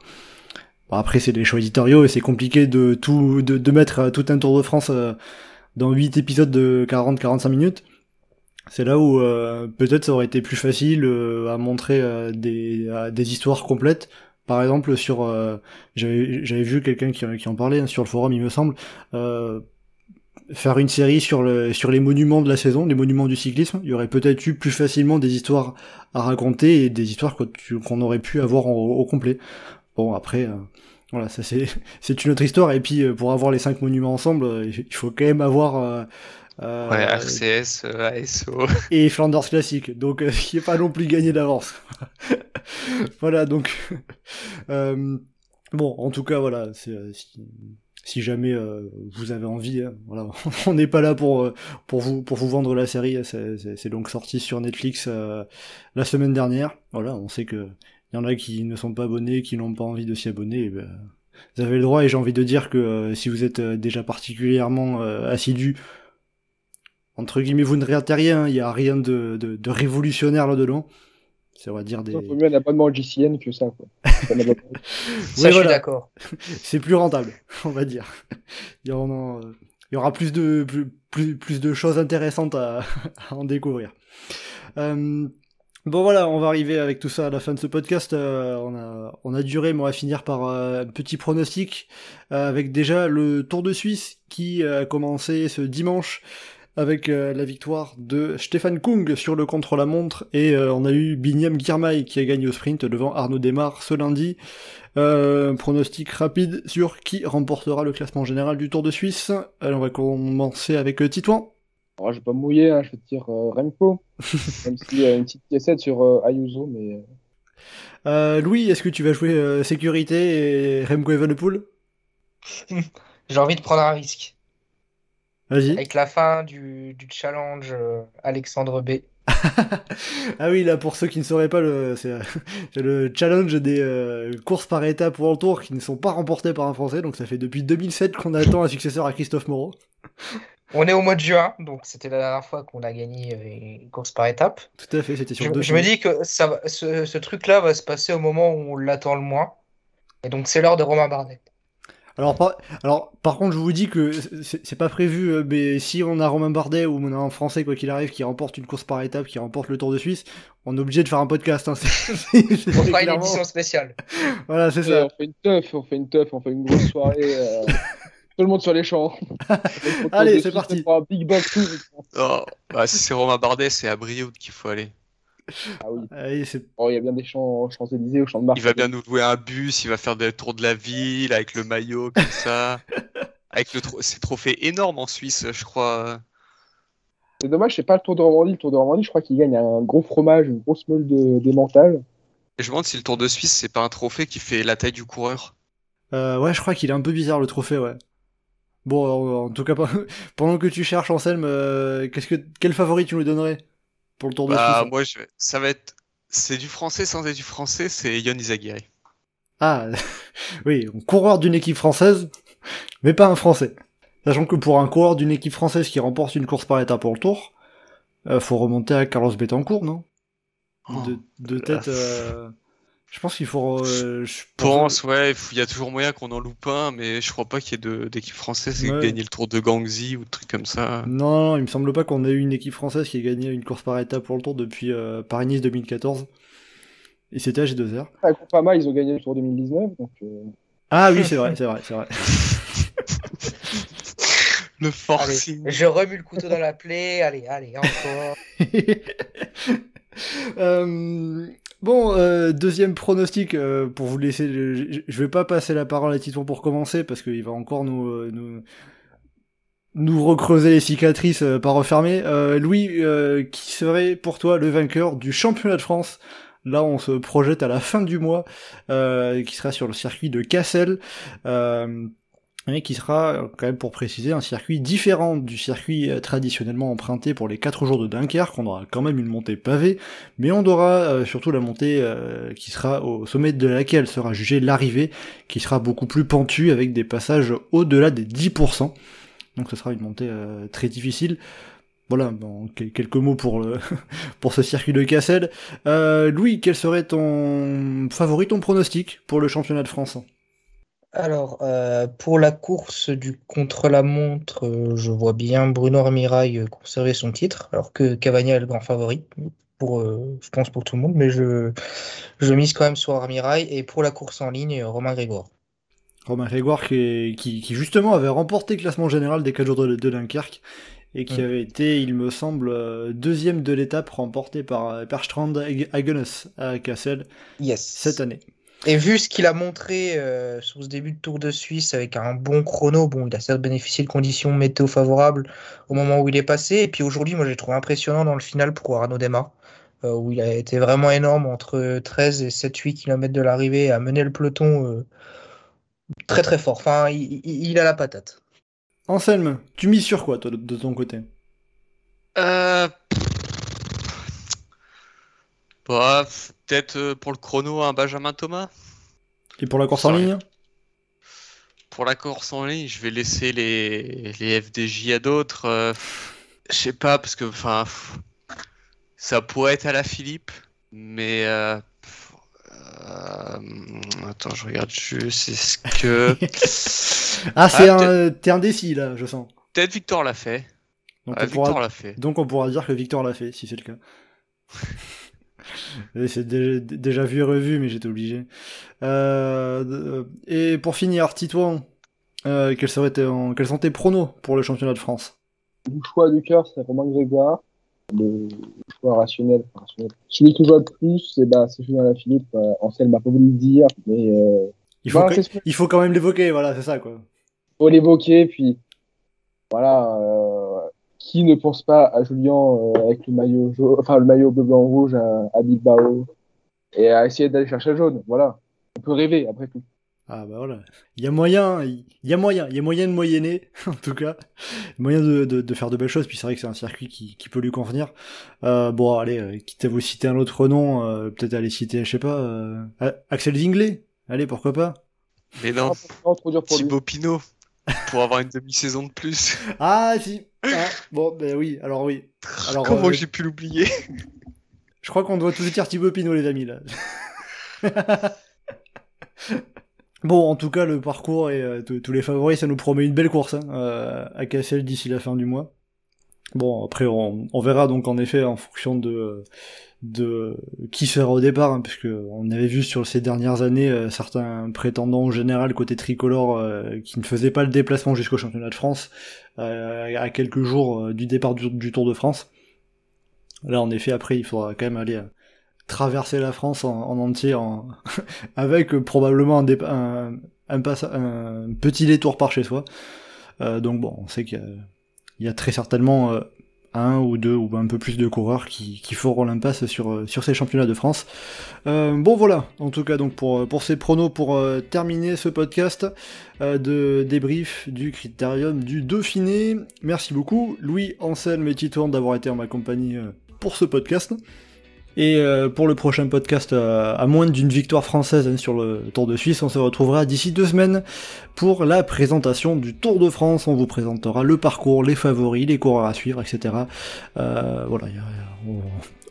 Bon, après, c'est des choix éditoriaux et c'est compliqué de tout, de, de mettre tout un Tour de France dans 8 épisodes de 40-45 minutes. C'est là où euh, peut-être ça aurait été plus facile euh, à montrer euh, des, des histoires complètes. Par exemple, sur j'avais vu quelqu'un qui, en parlait hein, sur le forum, il me semble, faire une série sur, le, sur les monuments de la saison, les monuments du cyclisme. Il y aurait peut-être eu plus facilement des histoires à raconter et des histoires qu'on aurait pu avoir au complet. Bon, après, voilà, ça c'est c'est une autre histoire. Et puis pour avoir les cinq monuments ensemble, il faut quand même avoir euh, ouais, RCS, euh, ASO. Et Flanders Classique, donc euh, qui n'est pas non plus gagné d'avance. voilà, donc. bon, en tout cas, voilà, si, si, jamais vous avez envie, hein, voilà, on n'est pas là pour, pour, vous, pour vous vendre la série, c'est donc sorti sur Netflix la semaine dernière. Voilà, on sait que il y en a qui ne sont pas abonnés, qui n'ont pas envie de s'y abonner, ben, vous avez le droit et j'ai envie de dire que si vous êtes déjà particulièrement assidu, entre guillemets, vous ne regardez rien, il n'y a rien de, de, révolutionnaire là-dedans. C'est, on va dire des. Il faut mieux un abonnement JCN que ça, quoi. ça, oui, je suis d'accord. C'est plus rentable, on va dire. Il y, il y aura plus de, plus, plus, de choses intéressantes à, en découvrir. Euh, bon voilà, on va arriver avec tout ça à la fin de ce podcast. Euh, on, a, on a duré, mais on va finir par euh, un petit pronostic avec déjà le Tour de Suisse qui a commencé ce dimanche avec euh, la victoire de Stéphane Kung sur le contre-la-montre, et euh, on a eu Binyam Girmay qui a gagné au sprint devant Arnaud Desmar ce lundi. Euh, pronostic rapide sur qui remportera le classement général du Tour de Suisse. Alors on va commencer avec Titouan. Alors, je vais pas mouiller, hein, je vais te dire Remco, même s'il y a une petite pièce sur Ayuso, mais... Louis, est-ce que tu vas jouer sécurité et Remco Evenepoel? J'ai envie de prendre un risque. Vas-y. Avec la fin du, du challenge euh, Alexandre B. ah oui, là, pour ceux qui ne sauraient pas, c'est le challenge des euh, courses par étapes ou en tour qui ne sont pas remportées par un Français. Donc ça fait depuis 2007 qu'on attend un successeur à Christophe Moreau. On est au mois de juin, donc c'était la dernière fois qu'on a gagné euh, une course par étapes. Tout à fait, c'était sur je, deux Je me dis que ça, ce, ce truc-là va se passer au moment où on l'attend le moins. Et donc c'est l'heure de Romain Bardet. Alors par, alors, par contre, je vous dis que c'est pas prévu, euh, mais si on a Romain Bardet ou on a un Français, quoi qu'il arrive, qui remporte une course par étape, qui remporte le Tour de Suisse, on est obligé de faire un podcast. Hein, on fera une édition spéciale. voilà, c'est ça. On fait une teuf, on fait une teuf, on fait une grosse soirée. Euh, tout le monde sur les champs. Allez, c'est parti. Un big oh, bah, si c'est Romain Bardet, c'est à Brioude qu'il faut aller. Ah oui. Ah oh, il y a bien des champs, Champs-Élysées au champ de Mars. Il va bien nous louer un bus, il va faire des tours de la ville avec le maillot, comme ça. avec le ces trophées énormes en Suisse, je crois. C'est dommage, c'est pas le Tour de Romandie. Le Tour de Romandie, je crois qu'il gagne un gros fromage, une grosse meule de démentage. Et je me demande si le Tour de Suisse, c'est pas un trophée qui fait la taille du coureur. Euh, ouais, je crois qu'il est un peu bizarre le trophée, ouais. Bon, en tout cas, pendant que tu cherches, Anselme, euh, qu'est-ce que quel favori tu nous donnerais? Pour le Tour de bah, Suisse Moi, je... ça va être. C'est du français sans être du français, c'est Yon Izagiri. Ah, oui, un coureur d'une équipe française, mais pas un français. Sachant que pour un coureur d'une équipe française qui remporte une course par étape pour le Tour, euh, faut remonter à Carlos Betancourt, non? Oh, De, tête. Euh, Je pense qu'il faut. euh, je pense, ouais, il y a toujours moyen qu'on en loupe un, mais je crois pas qu'il y ait d'équipe française qui ait Ouais. gagné le Tour de Gangxi ou de trucs comme ça. Non, non, il me semble pas qu'on ait eu une équipe française qui ait gagné une course par étape pour le Tour depuis euh, Paris-Nice 2014. Et c'était à G2R. À Groupama, ils ont gagné le Tour 2019. Donc, euh, Ah oui, c'est vrai, c'est vrai, c'est vrai. Le Allez, forcing. je remue le couteau dans la plaie. Allez, allez, encore. Euh, bon, euh, deuxième pronostic euh, pour vous laisser. je, vais pas passer la parole à Titon pour commencer parce qu'il va encore nous euh, nous, nous recreuser les cicatrices euh, pas refermées. Euh, Louis, qui serait pour toi le vainqueur du championnat de France? Là, on se projette à la fin du mois, qui sera sur le circuit de Cassel. Euh, et qui sera, quand même pour préciser, un circuit différent du circuit euh, traditionnellement emprunté pour les 4 jours de Dunkerque. On aura quand même une montée pavée, mais on aura euh, surtout la montée euh, qui sera au sommet de laquelle sera jugée l'arrivée, qui sera beaucoup plus pentue avec des passages au-delà des 10%. Donc ce sera une montée euh, très difficile. Voilà, bon, quel- quelques mots pour le pour ce circuit de Cassel. Euh, Louis, quel serait ton favori, ton pronostic pour le championnat de France? Alors, euh, pour la course du contre-la-montre, euh, je vois bien Bruno Armirail euh, conserver son titre, alors que Cavagna est le grand favori, pour, euh, je pense pour tout le monde, mais je, je mise quand même sur Armirail. Et pour la course en ligne, Romain Grégoire. Romain Grégoire qui, qui, qui justement avait remporté le classement général des 4 jours de, de Dunkerque et qui Mm. avait été, il me semble, deuxième de l'étape remporté par Perstrand Hagenes à Cassel Yes. cette année. Et vu ce qu'il a montré euh, sur ce début de Tour de Suisse avec un bon chrono, bon, il a certes bénéficié de conditions météo favorables au moment où il est passé. Et puis aujourd'hui, moi j'ai trouvé impressionnant dans le final pour Arnaud Dema, euh, où il a été vraiment énorme entre 13 et 7-8 km de l'arrivée à mener le peloton euh, très très fort. Enfin, il, il- il a la patate. Anselme, tu mises sur quoi, toi, de, de ton côté? Euh... Bah, peut-être euh, pour le chrono un Benjamin Thomas. Et pour la course en ligne Pour la course en ligne, je vais laisser les, les FDJ à d'autres. euh, Je sais pas, parce que enfin, ça pourrait être à la Philippe, mais euh, euh, attends, je regarde juste. Est-ce que Ah, c'est Ah, un, t'es indécis là, je sens. peut-être Victor l'a fait. Donc, Ah, on pourra, Victor l'a fait. donc on pourra dire que Victor l'a fait, si c'est le cas. C'est déjà, déjà vu et revu, mais j'étais obligé. Euh, de- et pour finir, Titouan, euh, quels, seraient tes- quels sont tes pronos pour le championnat de France? Le choix du cœur, c'est Romain Grégoire. Le choix rationnel, rationnel. Celui que je vois le plus, c'est bah, Julien Lafilippe. Euh, Ansel m'a pas voulu le dire, mais euh, il faut, bah, que- il faut quand même l'évoquer, voilà, c'est ça quoi. faut l'évoquer. Puis voilà, euh, qui ne pense pas à Julien euh, avec le maillot, jaune- enfin le maillot bleu blanc rouge à, à Bilbao et à essayer d'aller chercher le jaune. Voilà, on peut rêver après tout. Ah bah voilà, il y a moyen, il y a moyen, il y a moyen de moyenner, en tout cas, moyen de, de, de faire de belles choses, puis c'est vrai que c'est un circuit qui, qui peut lui convenir. Euh, bon allez, euh, quitte à vous citer un autre nom, euh, peut-être aller citer, je sais pas, euh, Axel Zinglet, allez pourquoi pas? Mais non, lui. Thibaut Pinot, pour avoir une demi-saison de plus. Ah si, ah, bon ben oui, alors oui. Alors, Comment euh, j'ai pu l'oublier? Je crois qu'on doit tous dire Thibaut Pinot les amis là. Bon, en tout cas, le parcours et euh, tous tous les favoris, ça nous promet une belle course hein, euh, à Cassel d'ici la fin du mois. Bon, après, on, verra donc en effet en fonction de, qui sera au départ, hein, puisque on avait vu sur ces dernières années euh, certains prétendants au général côté tricolore euh, qui ne faisaient pas le déplacement jusqu'au championnat de France euh, à quelques jours du départ du, Tour de France. Là, en effet, après, il faudra quand même aller traverser la France en, en entier en... avec probablement un, un, petit détour par chez soi. Donc bon, on sait qu'il y il y a très certainement euh, un ou deux ou un peu plus de coureurs qui, feront l'impasse sur, euh, sur ces championnats de France. Euh, bon voilà, en tout cas donc pour, ces pronos, pour terminer ce podcast de débrief du critérium du Dauphiné. Merci beaucoup Louis, Anselme et Titouan d'avoir été en ma compagnie pour ce podcast. Et euh, pour le prochain podcast, euh, à moins d'une victoire française hein, sur le Tour de Suisse, on se retrouvera d'ici deux semaines pour la présentation du Tour de France. On vous présentera le parcours, les favoris, les coureurs à suivre, etc. Euh, voilà,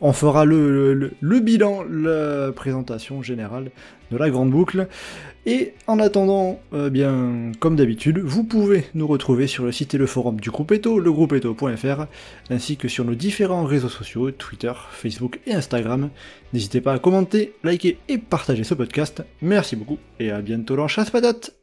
on fera le, bilan, la présentation générale de la grande boucle. Et en attendant, euh, comme d'habitude, vous pouvez nous retrouver sur le site et le forum du groupe Eto, legroupeeto.fr, ainsi que sur nos différents réseaux sociaux, Twitter, Facebook et Instagram. N'hésitez pas à commenter, liker et partager ce podcast. Merci beaucoup et à bientôt dans Chasse Patate